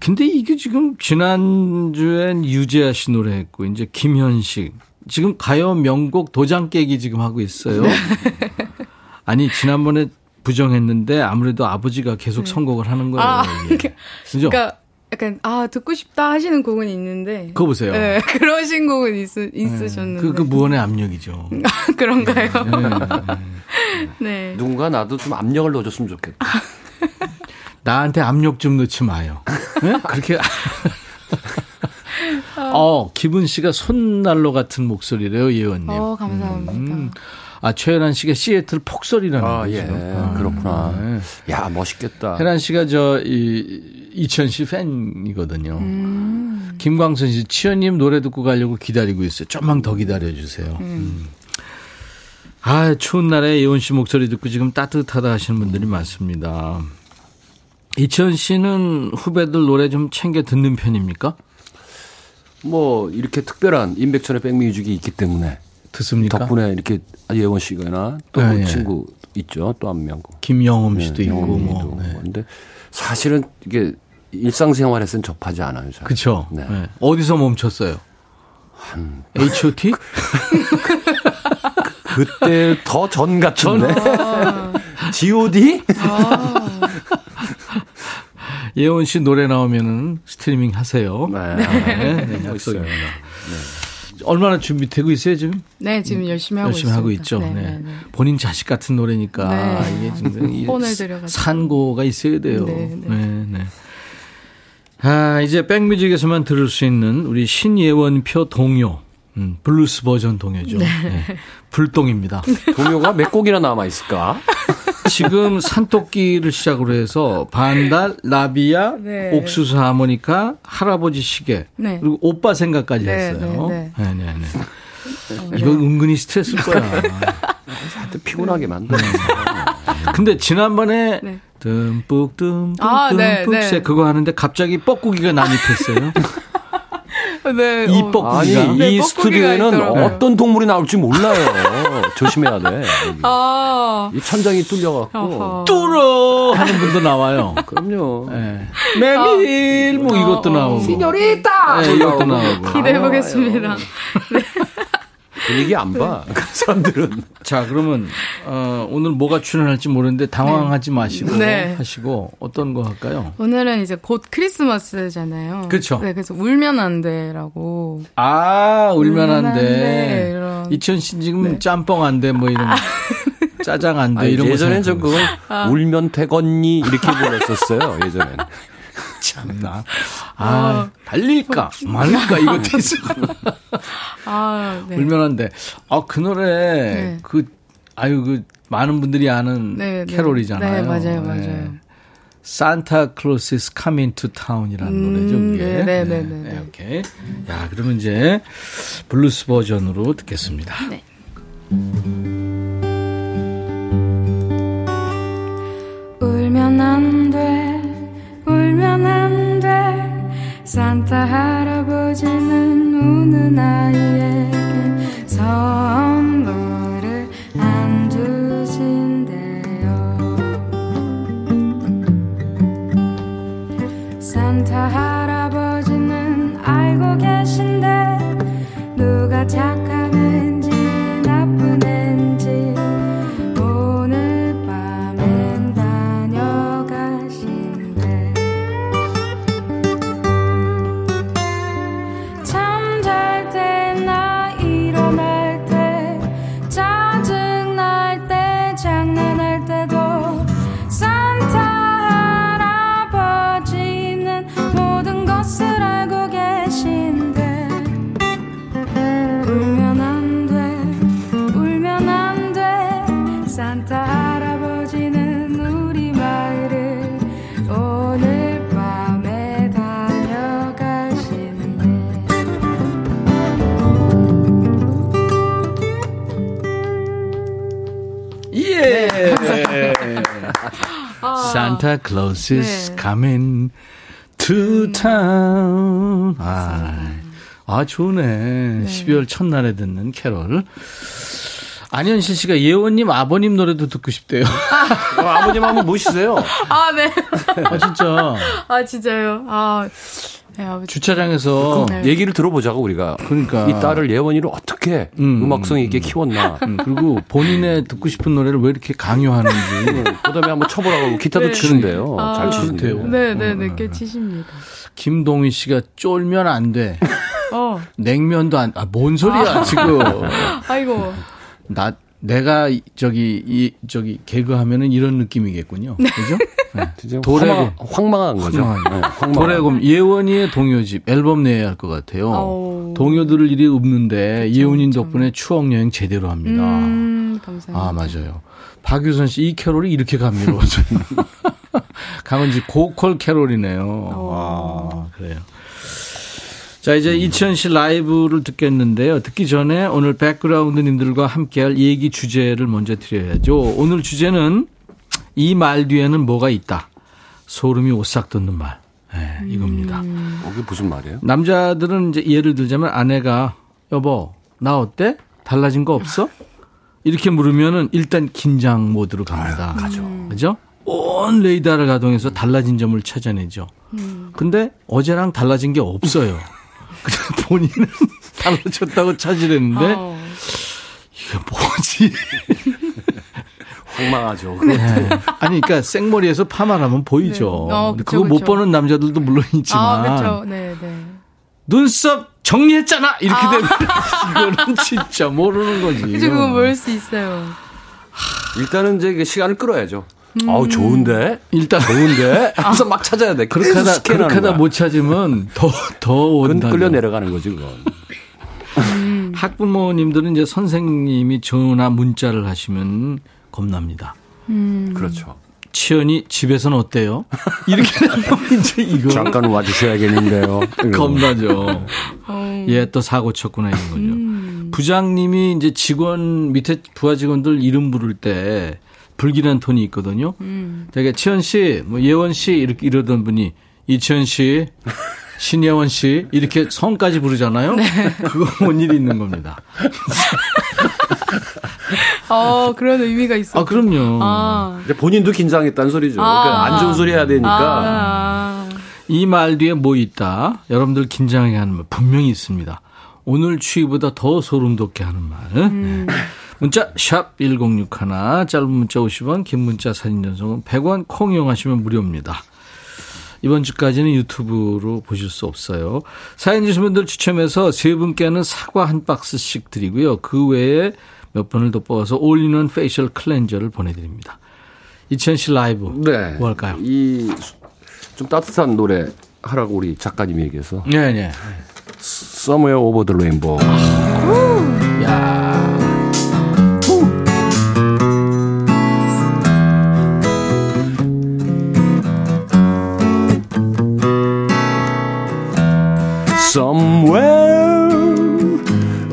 근데 이게 지금 지난주엔 유재하 씨 노래했고, 이제 김현식. 지금 가요 명곡 도장 깨기 지금 하고 있어요. 아니, 지난번에 부정했는데 아무래도 아버지가 계속 선곡을 하는 거예요. 아, 이게. 그죠? 그러니까 약간 아 듣고 싶다 하시는 곡은 있는데. 그거 보세요. 네, 그러신 곡은 있, 네. 있으셨는데. 그, 그 무언의 압력이죠. 그런가요? 네. 네. 누군가 나도 좀 압력을 넣어줬으면 좋겠다. 나한테 압력 좀 넣지 마요. 네? 그렇게. 어, 기분 씨가 손난로 같은 목소리래요, 예원님. 어, 감사합니다. 음. 아, 최혜란 씨가 시애틀 폭설이라는 아, 거죠. 예. 그렇구나. 야, 멋있겠다. 혜란 씨가 저, 이, 이천 씨 팬이거든요. 음. 김광선 씨, 치현님 노래 듣고 가려고 기다리고 있어요. 좀만 더 기다려주세요. 음. 아, 추운 날에 예원 씨 목소리 듣고 지금 따뜻하다 하시는 분들이 많습니다. 이천 씨는 후배들 노래 좀 챙겨 듣는 편입니까? 뭐, 이렇게 특별한 인백천의 백뮤직이 있기 때문에. 듣습니까? 덕분에 이렇게 예원 씨가나 또 네, 예. 친구 있죠. 또 한 명. 김영음 씨도 있고, 영음이도 뭐. 네. 근데 사실은 이게 일상생활에서는 접하지 않아요. 잘. 그쵸. 네. 네. 어디서 멈췄어요? 한 H.O.T? 그때 더 전 같은데. G.O.D? 예원 씨 노래 나오면은 스트리밍 하세요. 네. 네, 네, 약속입니다. 얼마나 준비되고 있어요, 지금? 네, 지금 열심히 하고 열심히 있습니다. 하고 있죠. 네, 네. 네, 네. 본인 자식 같은 노래니까 네. 이게 지금 이 혼을 들여가지고. 산고가 있어야 돼요. 네, 네, 네. 네. 아, 이제 백뮤직에서만 들을 수 있는 우리 신예원표 동요. 음, 블루스 버전 동요죠. 네. 블동입니다. 동요가 몇 곡이나 남아 있을까? 지금 산토끼를 시작으로 해서 반달, 나비야, 네. 옥수수 하모니카, 할아버지 시계, 네. 그리고 오빠 생각까지 네, 했어요. 네, 네, 네, 네. 이거 은근히 스트레스일 거야. 하여튼 피곤하게 만들어. 근데 지난번에 네. 듬뿍 듬뿍 아, 네, 듬뿍 네. 세 그거 하는데 갑자기 뻐꾸기가 난입했어요. 네. 이 어, 뻐꾸기가. 아니, 네, 이 스튜디오에는 있더라고요. 어떤 동물이 나올지 몰라요. 조심해야 돼. 아. 이 천장이 뚫려갖고. 뚫어 하는 분도 나와요. 그럼요. 네. 메밀 뭐 이것도 나오고. 시뇨리따! 네, 이것도 나오고. 기대해 보겠습니다. 분위기 안 봐. 그 사람들은. 자, 그러면 어, 오늘 뭐가 출연할지 모르는데 당황하지 마시고 네. 하시고 어떤 거 할까요? 오늘은 이제 곧 크리스마스잖아요. 그쵸. 네, 그래서 울면 안 돼라고. 아, 울면 안 울면 안 돼, 돼. 이런. 이천 씨 지금 짬뽕 안 돼, 뭐 이런. 짜장 안 돼, 아니, 이런 거. 예전엔 저 생각하고 그걸 울면 되겠니? 이렇게 불렀었어요. 예전엔. 참나. 아, 달릴까 말까 이것도 있어. 아, 네. 울면 안 돼. 아, 그 노래, 네. 그, 아유, 그, 많은 분들이 아는 네, 네. 캐롤이잖아요. 네, 맞아요, 맞아요. Santa Claus is coming to town이라는 음, 노래죠, 그게. 네, 네, 네, 네, 네. 오케이. 야, 그러면 이제 블루스 버전으로 듣겠습니다. 네. 산타 할아버지는 우는 아이에게 선물을 안 주신대요. 산타 할아버지는 알고 계신데 누가 착한 Santa Claus is 네. coming to town. 아, 아 좋네. 12월 첫날에 듣는 캐롤. 안현실 씨가 예원님 아버님 노래도 듣고 싶대요. 아버님 한번 모시세요. 아, 네. 아 진짜 아, 진짜요? 아, 네. 주차장에서 네. 얘기를 들어보자고 우리가. 그러니까 이 딸을 예원이를 어떻게 음. 악성 있게 키웠나. 음, 그리고 본인의 듣고 싶은 노래를 왜 이렇게 강요하는지. 그다음에 한번 쳐보라고 기타도 네. 치는데요. 아. 잘 치신대요. 네, 네, 네, 꽤 치십니다. 김동희 씨가 쫄면 안 돼. 어, 냉면도 안, 아, 뭔 소리야, 지금. 아이고. 나, 내가 이- 저기, 이, 저기, 개그 하면은 이런 느낌이겠군요. 그죠? 네. 도래곰. 황망, 황망한 거죠. 황망하죠. 네, 황망한. 도래곰, 예원이의 동요집, 앨범 내야 할 것 같아요. 아우. 동요 들을 일이 없는데, 예원이 덕분에 추억 여행 제대로 합니다. 음, 감사합니다. 아, 맞아요. 박유선 씨, 이 캐롤이 이렇게 감미로워져 있는. 강은지 고퀄 캐롤이네요. 아, 그래요. 자, 이제 이치현 씨 라이브를 듣겠는데요. 듣기 전에 오늘 백그라운드님들과 함께할 얘기 주제를 먼저 드려야죠. 오늘 주제는 이 말 뒤에는 뭐가 있다. 소름이 오싹 돋는 말. 네, 이겁니다. 어, 그게 무슨 말이에요? 남자들은 이제 예를 들자면 아내가 여보 나 어때? 달라진 거 없어? 이렇게 물으면은 일단 긴장 모드로 갑니다. 가죠. 그죠? 온 레이더를 가동해서 달라진 점을 찾아내죠. 근데 어제랑 달라진 게 없어요. 본인은 달라졌다고 찾으려는데 어. 이게 뭐지? 황망하죠. 네. 아니 그러니까 생머리에서 파마하면 보이죠. 네. 어, 그쵸, 그거 못 그쵸. 보는 남자들도 물론 있지만 아, 그렇죠. 네, 네. 눈썹 정리했잖아 이렇게 되면 이거는 진짜 모르는 거지. 그죠, 그거 모를 수 있어요. 일단은 이제 시간을 끌어야죠. 아우 좋은데 일단 좋은데 하면서 막 찾아야 돼. 그렇게 하다 그렇게 하다. 못 찾으면 더더 온다. 끌려 내려가는 거지 그건. 학부모님들은 이제 선생님이 전화 문자를 하시면 겁납니다. 음. 그렇죠. 치연이 집에서는 어때요? 이렇게 이제 이거 잠깐 와주셔야겠는데요. 겁나죠. 어. 얘또 사고 쳤구나 이런 거죠. 음. 부장님이 이제 직원 밑에 부하 직원들 이름 부를 때 불길한 톤이 있거든요. 음. 되게 치현 씨, 뭐 예원 씨 이렇게 이러던 분이 이치현 씨, 신예원 씨 이렇게 성까지 부르잖아요. 네. 그거 뭔 일이 있는 겁니다. 어, 그런 의미가 있어. 아 그럼요. 아. 이제 본인도 긴장했다는 소리죠. 그러니까 안 좋은 소리 해야 되니까. 아. 이말 뒤에 뭐 있다? 여러분들 긴장하게 하는 말 분명히 있습니다. 오늘 추위보다 더 소름 돋게 하는 말. 네. 문자 샵 1061, 짧은 문자 50원, 긴 문자 사진 전송은 100원, 콩 이용하시면 무료입니다. 이번 주까지는 유튜브로 보실 수 없어요. 사연 주신 분들 추첨해서 세 분께는 사과 한 박스씩 드리고요. 그 외에 몇 분을 더 뽑아서 올리는 facial cleanser를 보내드립니다. 이천 씨 라이브 네. 뭐 할까요? 이 좀 따뜻한 노래 하라고 우리 작가님이 얘기해서 네네. Somewhere Over the Rainbow. 야. Somewhere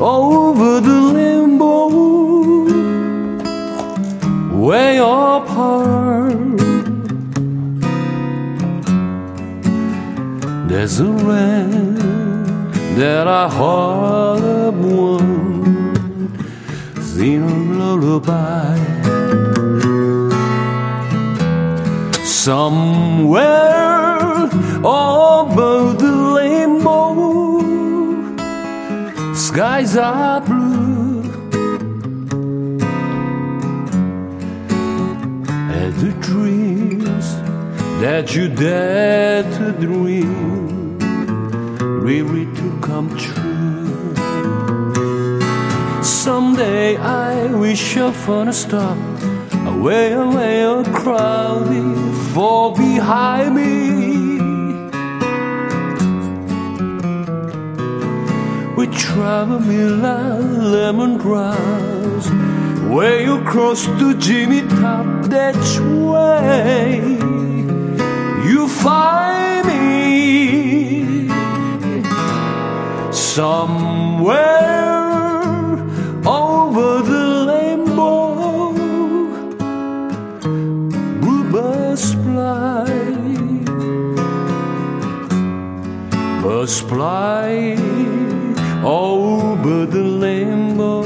over the rainbow, way apart. There's a rain that I of one, sing a lullaby. Somewhere skies are blue. And the dreams that you dare to dream really to come true. Someday I wish upon a star, away, away, a crowded fall behind me. Chamomilla, lemongrass. Where you cross to Jimmy Top that way, you find me somewhere over the rainbow. Bluebirds fly, birds fly. Oh, over the rainbow.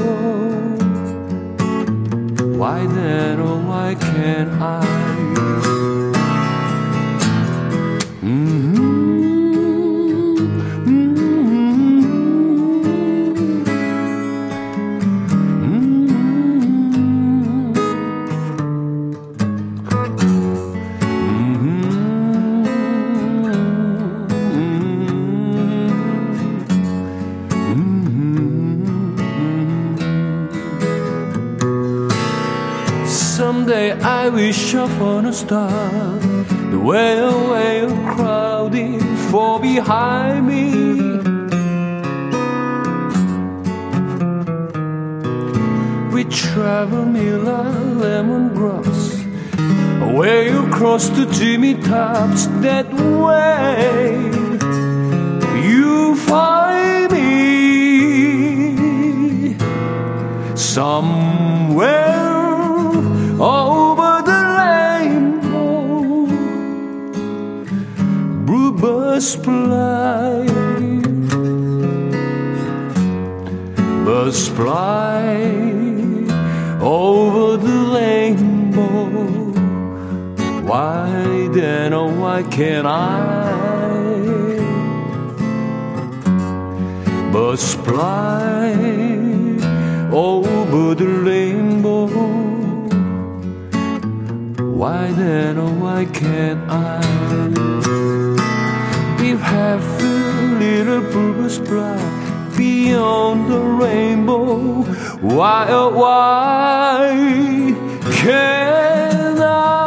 Someday I wish upon a star, the way away crowded for behind me. We travel Mila lemongrass away across the Jimmy tops that way. You find me somewhere Bluebirds fly, over the rainbow. Why then, oh, why can't I? Fly over the rainbow. Why then, oh, why can't I? every little purpose bright beyond the rainbow. Why, oh, why can I?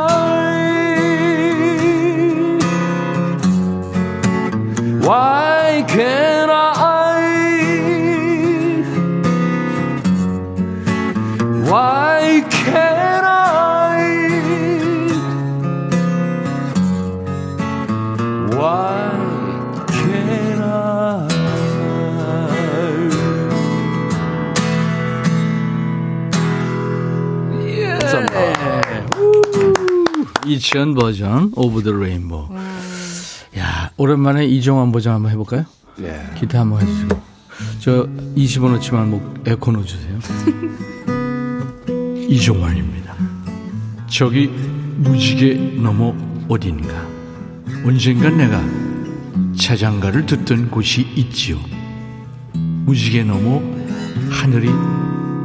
Why can I? 이치현 버전 Over the Rainbow. 야 오랜만에 이종환 버전 한번 해볼까요? 예. 기타 한번 해주시고 저 20원어치만 뭐 에코 넣어주세요. 이종환입니다. 저기 무지개 넘어 어딘가 언젠간 내가 자장가를 듣던 곳이 있지요. 무지개 넘어 하늘이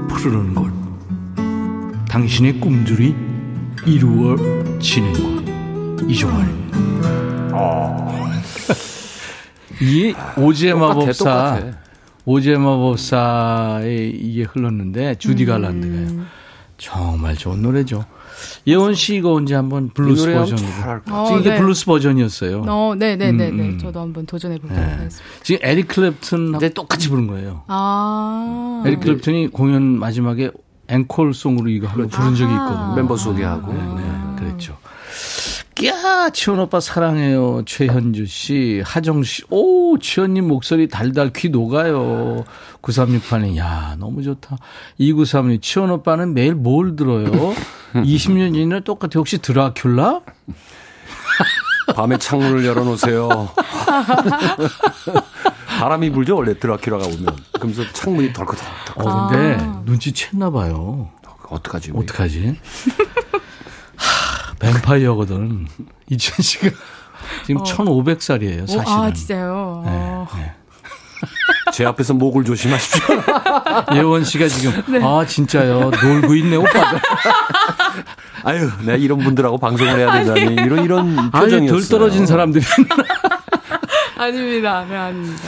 푸르른 곳 당신의 꿈들이 이루어 곳 이종환입니다. 이 오즈의 마법사 똑같아. 오즈의 마법사의 이게 흘렀는데 주디 갈란드가요. 정말 좋은 노래죠. 예원 씨 이거 언제 한번 블루스 버전으로. 같아요. 지금 이게 어, 네. 블루스 버전이었어요. 어, 네 네네네. 음, 음. 저도 한번 도전해보도록 네. 하겠습니다. 지금 에릭 클랩튼하고 똑같이 부른 거예요. 아. 에릭 클랩튼이 공연 마지막에 앵콜송으로 이거 한번 부른 적이 있거든요. 멤버 소개하고. 네, 네, 그랬죠. 야, 치원 오빠 사랑해요. 최현주 씨, 하정 씨. 오, 치원님 목소리 달달 귀 녹아요. 9368님, 야, 너무 좋다. 2936, 치원 오빠는 매일 뭘 들어요? 20년 전이나 똑같아. 혹시 드라큘라? 밤에 창문을 열어놓으세요. 바람이 불죠 원래 드라큘라가 오면. 그러면서 창문이 덜컥덜컥. 어, 근데 눈치 챘나 봐요. 어떡하지? 어떡하지? 하, 뱀파이어거든. 이천 씨가 지금 어. 1500살이에요, 오, 사실은. 아, 진짜요? 어. 제 앞에서 목을 조심하십시오. 예원 씨가 지금 네. 아 진짜요 놀고 있네 오빠들 아유, 내가 이런 분들하고 방송을 해야 되다니 이런 이런 표정이었어요. 덜 떨어진 사람들이 아닙니다. 네, 아닙니다.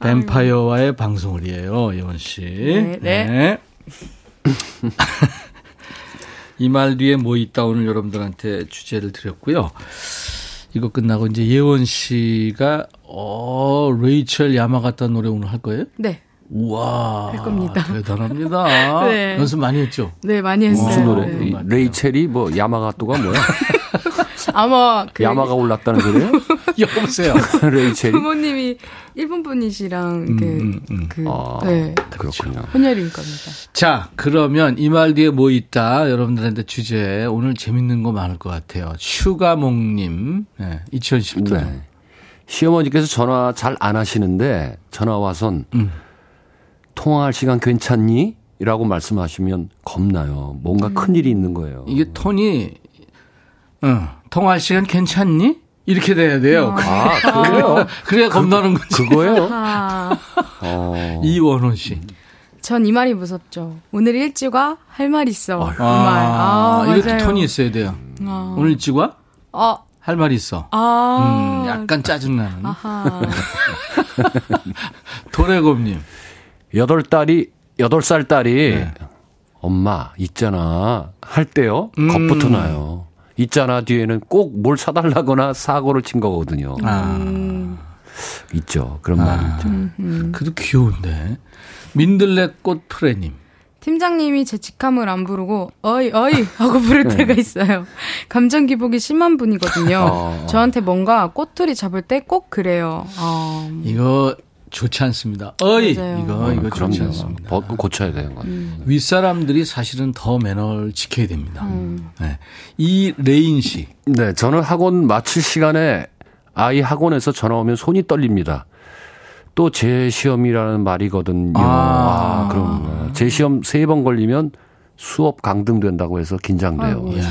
뱀파이어와의 방송을 해요 예원 씨. 네, 네. 이 말 뒤에 뭐 있다 오늘 여러분들한테 주제를 드렸고요. 이거 끝나고 이제 예원 씨가 어 레이첼 야마가타 노래 오늘 할 거예요? 네. 우와 할 겁니다. 대단합니다. 네. 연습 많이 했죠? 네, 많이 했어요. 무슨 노래? 네. 이 레이첼이 뭐 야마가또가 뭐야? 아마 그 야마가 올랐다는 소리예요? 여보세요. 레이첼이? 부모님이 일본 분이시랑 그, 음, 음. 그, 아, 네. 그렇군요. 혼혈인 겁니다. 자, 그러면 이 말 뒤에 뭐 있다? 여러분들한테 주제 오늘 재밌는 거 많을 것 같아요. 슈가몽님, 네, 2010년. 네. 시어머니께서 전화 잘 안 하시는데 전화 와선 음. 통화할 시간 괜찮니? 라고 말씀하시면 겁나요. 뭔가 큰 일이 있는 거예요. 이게 톤이 어, 통화할 시간 괜찮니? 이렇게 돼야 돼요. 아, 그래요? 그래야 겁나는 거지. 그거예요? 아, 어. 이원호 씨. 전 이 말이 무섭죠. 오늘 일찍 와? 할 말 있어. 이 말. 아, 아, 이것도 맞아요. 톤이 있어야 돼요. 아. 오늘 일찍 와? 아, 할말 있어. 아. 음, 약간 짜증나는. 아하. 도래곰님. 여덟 딸이, 여덟 살 딸이 네. 엄마, 있잖아. 할 때요. 음. 겁부터 나요. 있잖아 뒤에는 꼭 뭘 사달라거나 사고를 친 거거든요. 아, 있죠. 그런 말이 있죠. 음. 그도 귀여운데. 민들레꽃 프레님. 팀장님이 제 직함을 안 부르고 어이 어이 하고 부를 네. 때가 있어요. 감정 기복이 심한 분이거든요. 어. 저한테 뭔가 꼬투리 잡을 때 꼭 그래요. 아, 이거 좋지 않습니다. 어이! 맞아요. 이거, 이거 좋지 그럼요. 않습니다. 버- 고쳐야 되는 거. 음. 윗 사람들이 사실은 더 매너를 지켜야 됩니다. 음. 네. 이 레인 씨. 네, 저는 학원 마칠 시간에 아이 학원에서 전화 오면 손이 떨립니다. 또 재시험이라는 말이거든요. 아. 아, 그런 거 재시험 세 번 걸리면 수업 강등된다고 해서 긴장돼요. 아이고. 이야,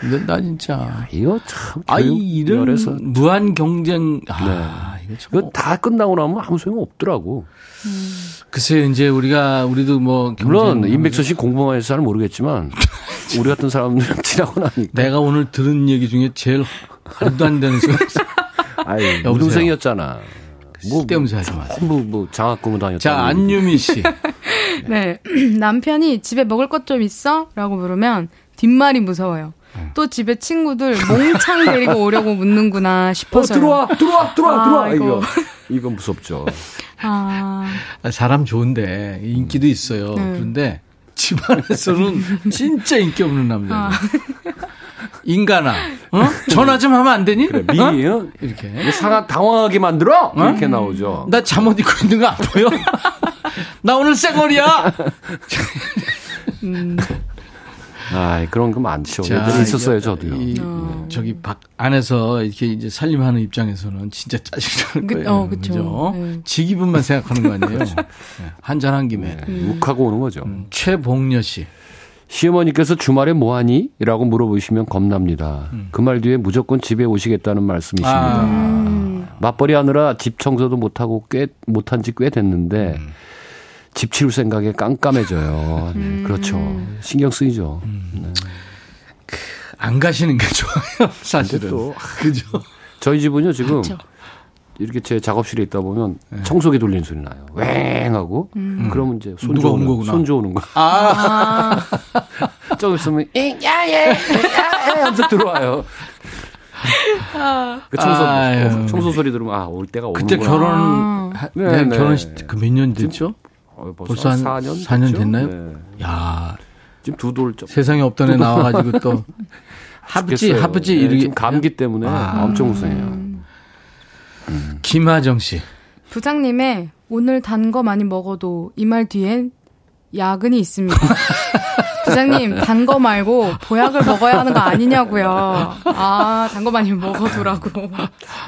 근데 나 진짜. 이거 참 아이, 교육 이런 열에서 무한 경쟁. 아, 이 거 참. 이거 다 끝나고 나면 아무 소용 없더라고. 글쎄요, 이제 우리가, 우리도 뭐. 물론 경쟁- 임백천 씨 공부만 해서 잘 모르겠지만 우리 같은 사람들은 지나고 나니까. 내가 오늘 들은 얘기 중에 제일 말도 안 되는 소리. 아이, 여보세요? 우등생이었잖아. 뭐, 쓸데없이 하지 마세요. 전부 뭐 장학금을 다녔다. 자, 안유미 씨. 네. 남편이 집에 먹을 것 좀 있어? 라고 물으면 뒷말이 무서워요. 네. 또 집에 친구들 몽창 데리고 오려고 묻는구나 어, 싶어서. 들어와, 들어와, 들어와, 아, 들어와. 이거. 이거. 무섭죠. 아, 아, 사람 좋은데 인기도 있어요. 네. 그런데 집안에서는 진짜 인기 없는 남자. 아. 인간아, 어? 전화 좀 하면 안 되니? 그래, 어? 미니, 어? 이렇게. 상하 당황하게 만들어? 이렇게 나오죠. 나 잠옷 입고 있는 거 안 보여? 나 오늘 쌩얼이야. 아, 그런 거 많죠. 자, 예전에 있었어요, 저도요. 이, 어. 저기 밖 안에서 이렇게 이제 살림하는 입장에서는 진짜 짜증나는 그- 거예요. 어, 그쵸. 그죠? 네. 지 기분만 생각하는 거 아니에요? 한잔 한 김에. 네, 욱하고 오는 거죠. 음, 최봉녀 씨. 시어머니께서 주말에 뭐 하니? 라고 물어보시면 겁납니다. 음. 그말 뒤에 무조건 집에 오시겠다는 말씀이십니다. 음. 맞벌이 하느라 집 청소도 못하고 꽤, 못한 지 꽤 됐는데, 음. 집 치울 생각에 깜깜해져요. 네, 그렇죠. 신경 쓰이죠. 네. 안 가시는 게 좋아요, 사실은. 또, 그죠? 저희 집은요, 지금, 그렇죠. 이렇게 제 작업실에 있다 보면 청소기 돌리는 소리 나요. 웽 하고. 그러면 이제 손주 누가 온 오는, 거구나. 손주 오는 거. 아, 좀 있으면, 야예! 야예! 하면서 들어와요. 그 청소, 아유. 청소 소리 들으면, 아, 올 때가 오는구나. 그때 결혼, 하- 네, 내 네. 결혼 그 몇 년 됐죠? 어, 벌써 한 4년? 4년 됐나요? 네. 야 지금 두 돌 좀. 세상에 없던 애 나와가지고 또 하부지 죽겠어요. 하부지 네, 이렇게 지금 감기 때문에 아. 엄청 우승해요. 김하정 씨. 부장님의 오늘 단 거 많이 먹어도 이 말 뒤엔 야근이 있습니다. 부장님, 단 거 말고 보약을 먹어야 하는 거 아니냐고요. 아, 단 거 많이 먹어두라고.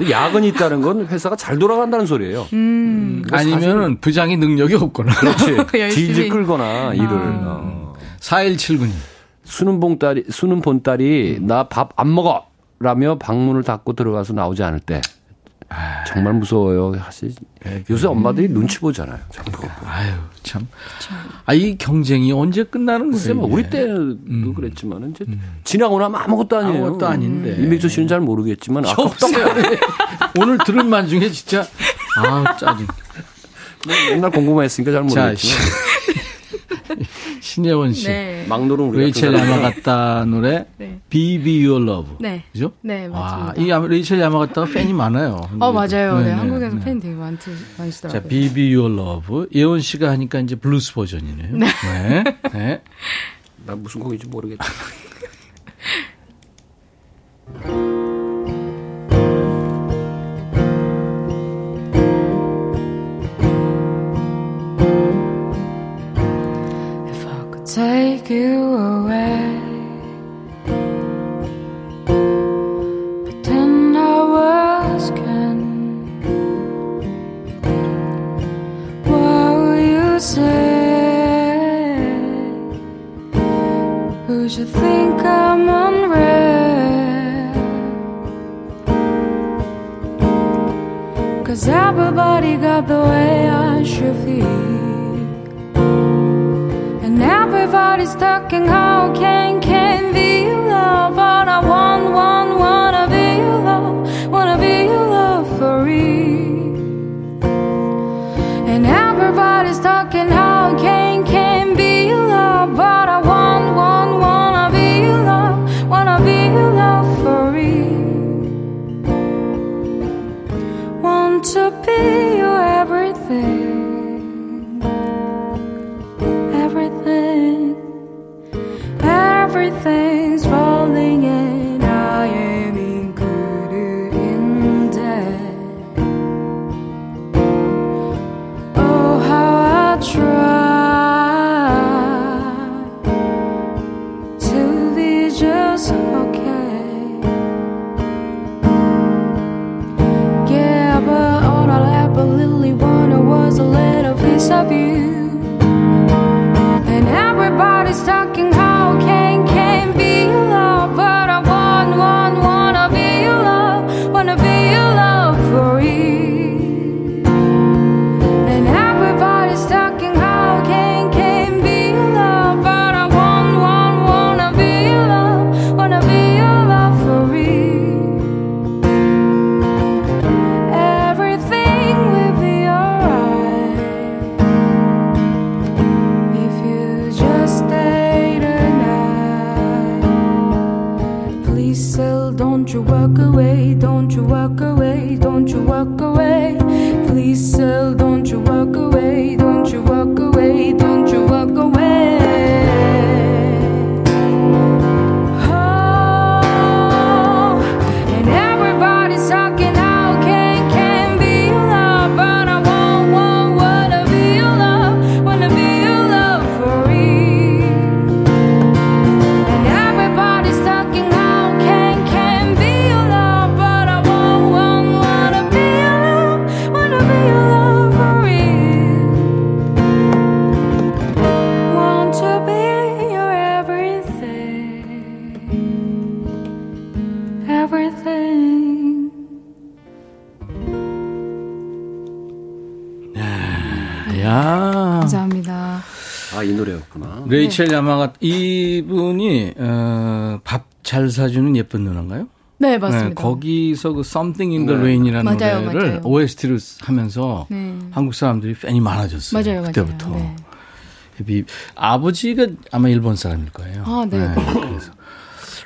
야근이 있다는 건 회사가 잘 돌아간다는 소리예요. 음. 아니면은 부장이 능력이 없거나. 그렇지. 열심히. 질질 끌거나 일을. 어. 4179님. 수능 봉딸이 수능 본딸이 나 밥 안 먹어. 라며 방문을 닫고 들어가서 나오지 않을 때 정말 무서워요. 사실 요새 엄마들이 눈치 보잖아요. 정보. 아유, 참. 아, 이 경쟁이 언제 끝나는 거예요? 뭐 이게? 우리 때도 그랬지만 이제 지나고 나면 아무것도 아니에요. 아무것도 아닌데. 임백조 씨는 잘 모르겠지만 아깝다. 없어요. 오늘 들은 말 중에 진짜 아 짜증. 맨날 공부만 했으니까 잘 자, 모르겠지만 신예원 씨. 네. 우리 레이첼 야마가타 노래 네. Be Be Your Love. 네. 그죠? 네, 와, 맞습니다. 이 야마- 레이첼 야마가타가 팬이 많아요. 어, 맞아요. 네, 네, 네, 한국에서 네. 팬이 되게 많지, 자, 많으시더라고요. Be Be Your Love. 예원 씨가 하니까 이제 블루스 버전이네요. 네. 네. 나 무슨 곡인지 모르겠지. you 레이첼 야마가 이분이 어, 밥 잘 사주는 예쁜 누나인가요? 네, 맞습니다. 거기서 그 Something in the 네. Rain이라는 맞아요, 노래를 맞아요. OST로 하면서 네. 한국 사람들이 팬이 많아졌어요. 맞아요, 맞아요. 그때부터. 네. 이 아버지가 아마 일본 사람일 거예요. 아, 네. 그래서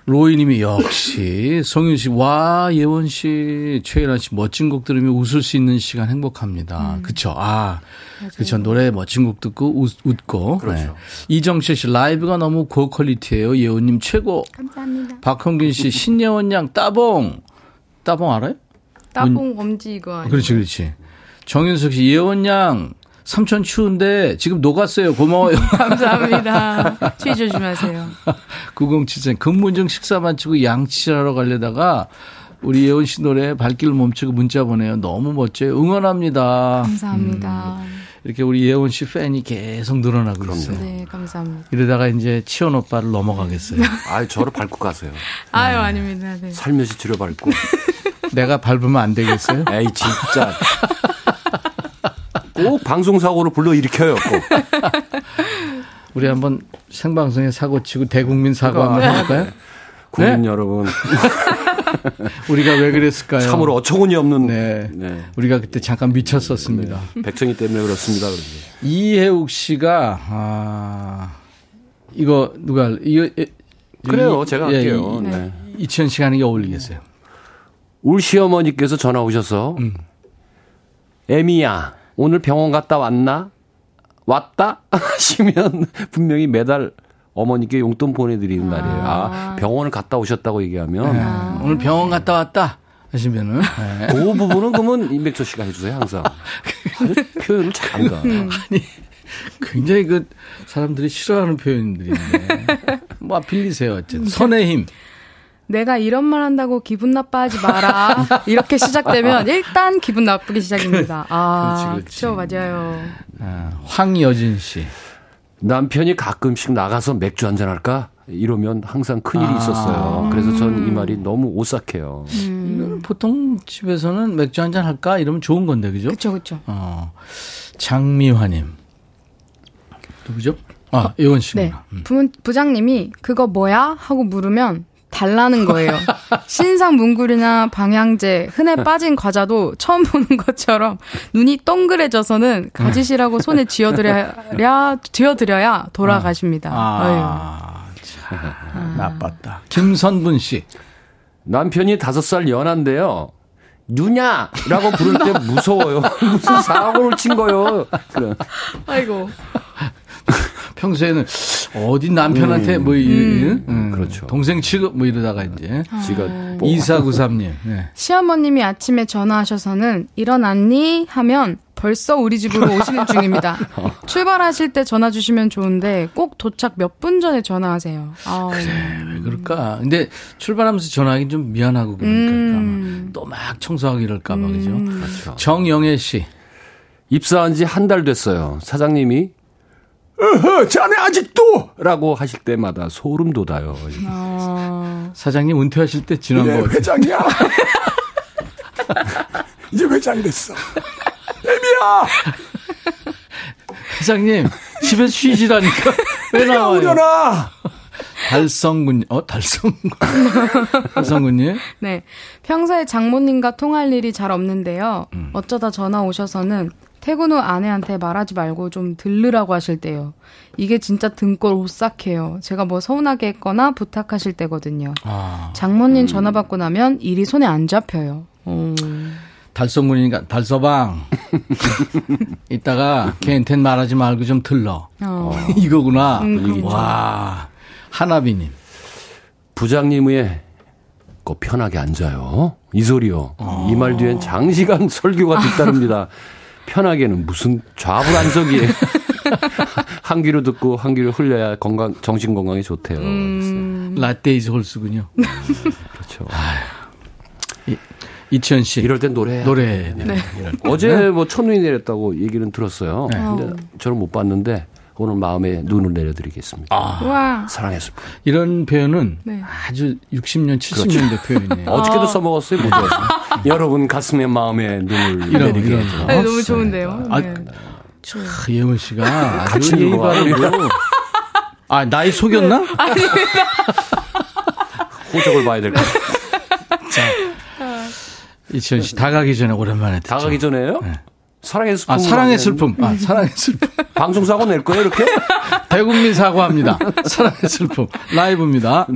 로이님이 역시 성윤 씨, 와 예원 씨, 최일아 씨 멋진 곡 들으면 웃을 수 있는 시간 행복합니다. 음. 그쵸? 아, 그쵸. 노래 멋진 곡 듣고 웃, 웃고. 그렇죠. 네. 이정철 씨 라이브가 너무 고퀄리티예요. 예원님 최고. 감사합니다. 박형균 씨 신예원 양 따봉. 따봉 알아요? 따봉 엄지 이거 아니에요? 그렇지, 그렇지. 정윤석 씨 예원 양 삼촌 추운데 지금 녹았어요. 고마워요. 감사합니다. 추위 조심하세요. 9073 근무중 식사 마치고 양치하러 가려다가 우리 예원 씨 노래 발길을 멈추고 문자 보내요. 너무 멋져요. 응원합니다. 감사합니다. 이렇게 우리 예원 씨 팬이 계속 늘어나고 있어요. 네, 감사합니다. 이러다가 이제 치원 오빠를 넘어가겠어요. 아, 저를 밟고 가세요. 아유, 아닙니다. 네. 살며시 들여 밟고. 내가 밟으면 안 되겠어요? 에이, 진짜. 꼭 방송사고를 불러 일으켜요, 꼭. 우리 한번 생방송에 사고 치고 대국민 사과 한번 그러니까. 해볼까요? 국민 네? 여러분. 우리가 왜 그랬을까요? 참으로 어처구니 없는. 네. 네. 우리가 그때 잠깐 미쳤었습니다. 백성이 때문에 그렇습니다. 그러지. 이혜욱 씨가 아 이거 누가 할- 이거 예, 그래요, 이- 제가 예, 할게요. 이- 네. 이치현 씨가 하는 게 어울리겠어요. 울 시어머니께서 전화 오셔서 음. 애미야 오늘 병원 갔다 왔나? 왔다? 하시면 분명히 매달 어머니께 용돈 보내드리는 날이에요. 아, 병원을 갔다 오셨다고 얘기하면 네. 오늘 병원 갔다 왔다 하시면은 네. 그 부분은 그러면 임백철 씨가 해주세요 항상. 아주 표현을 잘한다. 아니 굉장히 그 사람들이 싫어하는 표현들인데 뭐 빌리세요 어쨌든 선의 힘. 내가 이런 말 한다고 기분 나빠하지 마라. 이렇게 시작되면 일단 기분 나쁘기 시작입니다. 아, 그렇죠, 맞아요. 아, 황여진 씨. 남편이 가끔씩 나가서 맥주 한잔 할까? 이러면 항상 큰일이 아. 있었어요. 그래서 전 이 말이 너무 오싹해요. 이거는 보통 집에서는 맥주 한잔 할까 이러면 좋은 건데 그죠? 그렇죠, 그렇죠. 어, 장미화님 누구죠? 아 예원 씨구나. 네. 부, 부장님이 그거 뭐야? 하고 물으면 달라는 거예요. 신상 문구리나 방향제, 흔해 빠진 과자도 처음 보는 것처럼 눈이 동그래져서는 가지시라고 손에 쥐어드려야, 쥐어드려야 돌아가십니다. 아, 참, 나빴다. 김선분 씨. 남편이 다섯 살 연한데요. 누냐라고 부를 때 무서워요. 무슨 사고를 친 거요. 그래. 아이고. 평소에는 어디 남편한테 뭐, 이, 음. 음, 그렇죠. 동생 취급 뭐 이러다가 이제. 지가 뭐 이사구삼님. 네. 시어머님이 아침에 전화하셔서는 일어났니? 하면 벌써 우리 집으로 오시는 중입니다. 출발하실 때 전화 주시면 좋은데 꼭 도착 몇 분 전에 전화하세요. 아우. 왜 그럴까? 근데 출발하면서 전화하기 좀 미안하고 그러니까 또 막 청소하고 이럴까 봐 그죠? 그렇죠. 정영애 씨. 입사한 지 한 달 됐어요. 사장님이 어허, 자네 아직도! 라고 하실 때마다 소름 돋아요. 아. 사장님 은퇴하실 때 지난 거. 회장이야. 이제 회장 됐어. 애미야! 사장님 집에 쉬시라니까 왜 나와요? 오려나! 달성군, 어 달성군, 달성군님. 네. 평소에 장모님과 통할 일이 잘 없는데요. 어쩌다 전화 오셔서는 퇴근 후 아내한테 말하지 말고 좀 들르라고 하실 때요. 이게 진짜 등골 오싹해요. 제가 뭐 서운하게 했거나 부탁하실 때거든요. 아, 장모님 전화 받고 나면 일이 손에 안 잡혀요. 어. 달성군이니까 달서방. 이따가 걔한텐 말하지 말고 좀 들러. 어. 이거구나. 음, 그렇죠. 와, 하나비님. 부장님의 거 편하게 앉아요. 이 소리요. 이말 뒤엔 장시간 설교가 뒤따릅니다. 편하게는 무슨 좌불안석이에요. 한 귀로 듣고 한 귀로 흘려야 건강 정신 건강에 좋대요. 음. 라떼이즈 홀수군요. 그렇죠. 이, 이치현 씨. 이럴 땐 노래. 노래. 네. 어제 뭐 첫눈이 내렸다고 얘기는 들었어요. 네. 근데 저는 못 봤는데 오늘 마음에 눈을 내려드리겠습니다. 와. 사랑했을 뿐. 이런 표현은 네. 아주 60년, 70년대 표현이에요. 어저께도 써먹었어요. 못 들었어요. 여러분 가슴에 마음에 눈을. 해서. 네, 너무 좋은데요. 아, 네. 참, 예원 씨가 아주 예의. 바르고. 아, 나이 속였나? 호적을 봐야 될 것 같아요. 이치현 씨, 다 가기 전에 오랜만에 듣죠. 다 가기 전에요? 사랑의 슬픔. 아, 사랑의 슬픔. 아, 사랑의 슬픔. 방송 사고 낼 거예요, 이렇게? 대국민 사과합니다. 사랑의 슬픔. 라이브입니다.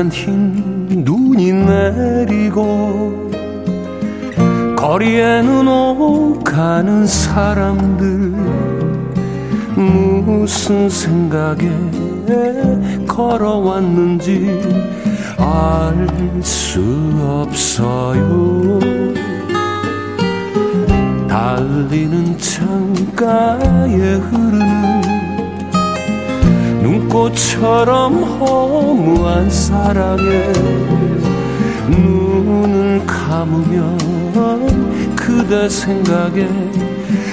하늘엔 흰 눈이 내리고 거리에는 오가는 사람들 무슨 생각에 걸어왔는지 알 수 없어요. 달리는 창가에 흐르는 눈 꽃처럼 허무한 사랑에 눈을 감으면 그대 생각에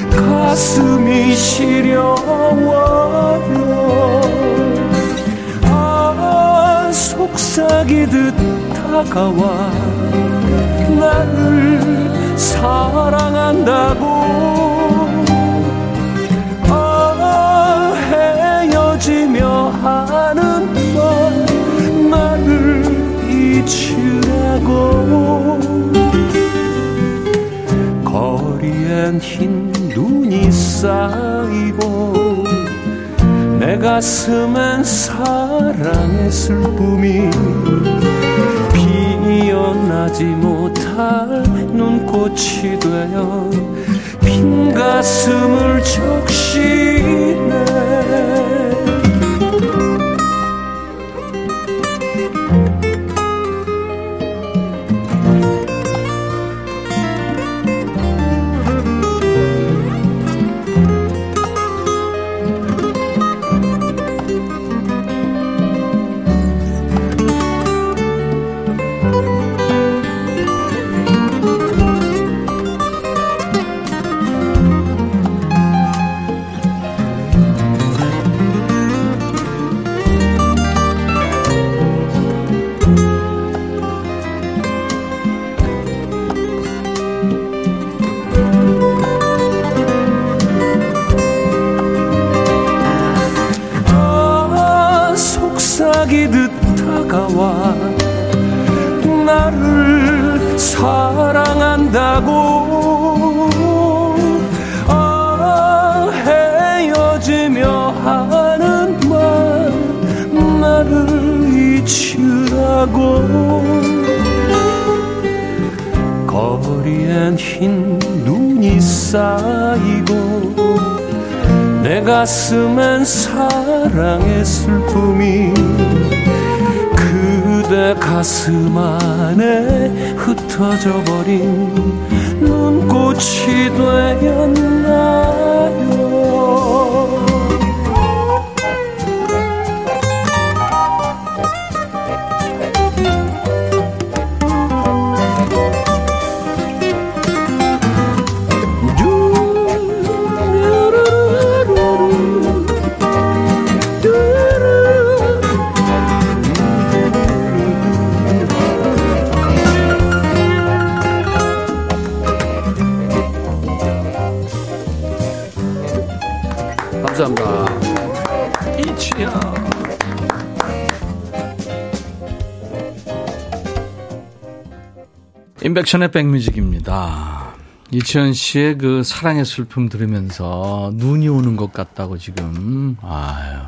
가슴이 시려워요 아 속삭이듯 다가와 나를 사랑한다고 잊으라고 거리엔 흰 눈이 쌓이고 내 가슴엔 사랑의 슬픔이 피어나지 못할 눈꽃이 되어 빈 가슴을 적시 인백션의 백뮤직입니다. 이치현 씨의 그 사랑의 슬픔 들으면서 눈이 오는 것 같다고 지금. 아유.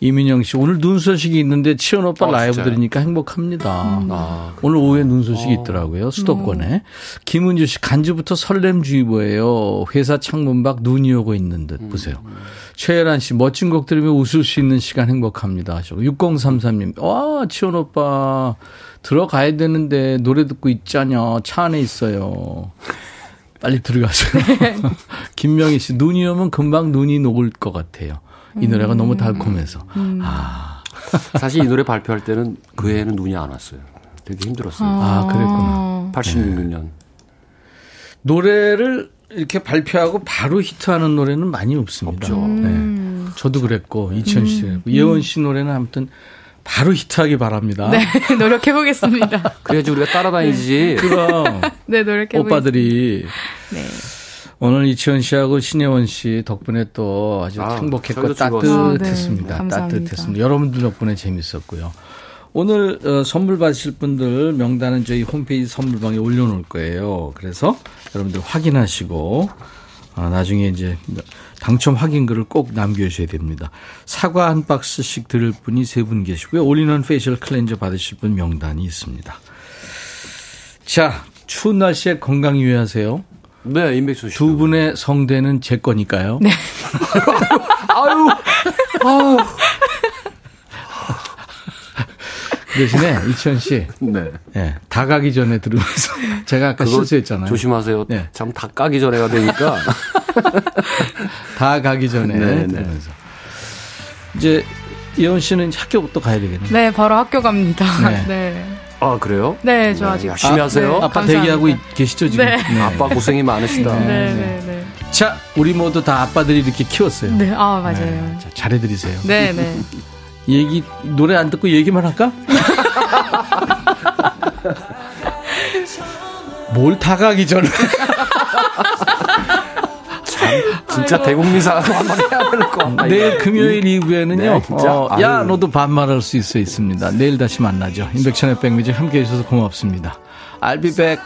이민영 씨, 오늘 눈 소식이 있는데 치현 오빠 어, 라이브 진짜요? 들으니까 행복합니다. 아, 오늘 오후에 눈 소식이 있더라고요. 수도권에. 김은주 씨, 간주부터 설렘주의보예요. 회사 창문 밖 눈이 오고 있는 듯. 보세요. 최혜란 씨, 멋진 곡 들으며 웃을 수 있는 시간 행복합니다. 하시고. 6033님, 와, 치현 오빠. 들어가야 되는데 노래 듣고 있자냐. 차 안에 있어요. 빨리 들어가세요. 김명희 씨, 눈이 오면 금방 눈이 녹을 것 같아요. 이 노래가 너무 달콤해서. 아. 사실 이 노래 발표할 때는 그 해에는 눈이 안 왔어요. 되게 힘들었어요. 아, 그랬구나. 86년. 노래를 이렇게 발표하고 바로 히트하는 노래는 많이 없습니다. 없죠. 네. 저도 그랬고 이천 씨, 음. 예원 씨 노래는 아무튼 바로 히트하기 바랍니다. 네, 노력해 보겠습니다. 그래야지 우리가 따라다니지. 그럼 네, 노력해보겠습니다. 오빠들이 네. 오늘 이치현 씨하고 신혜원 씨 덕분에 또 아주 아, 행복했고. 따뜻했습니다. 아, 네. 따뜻했습니다. 여러분들 덕분에 재밌었고요. 오늘 어, 선물 받으실 분들 명단은 저희 홈페이지 선물방에 올려놓을 거예요. 그래서 여러분들 확인하시고 어, 나중에 이제 당첨 확인글을 꼭 남겨주셔야 됩니다. 사과 한 박스씩 드릴 분이 세 분 계시고요. all-in-one facial cleanser 받으실 분 명단이 있습니다. 자, 추운 날씨에 건강 유의하세요. 네, 임백수 씨. 두 분의 성대는 제 거니까요. 네. 아유, 아유. 그 대신에 이치현 씨, 네. 예, 다 가기 전에 들으면서 제가 아까 그거 실수했잖아요. 조심하세요. 네. 참다 까기 전에가 되니까. 다 가기 전에 네, 네. 들으면서 이제 이현 씨는 학교부터 가야 되겠네요. 네, 바로 학교 갑니다. 네. 네. 아, 그래요? 네, 저 아직. 열심히 하세요. 네, 아빠 감사합니다. 대기하고 있- 계시죠 지금? 네. 아빠 고생이 많으시다. 네, 네, 네. 자, 우리 모두 다 아빠들이 이렇게 키웠어요. 네, 아, 맞아요. 네, 자, 잘해드리세요. 네, 네. 얘기 노래 안 듣고 얘기만 할까? 뭘 다 가기 전에 진짜 대국민사가 한번 해야 될 거. 내일 금요일 이후에는요. 네. 어, 야. 너도 반말할 수 있어 있습니다. 내일 다시 만나죠. 인백천의 백미지 함께해 주셔서 고맙습니다. I'll be back.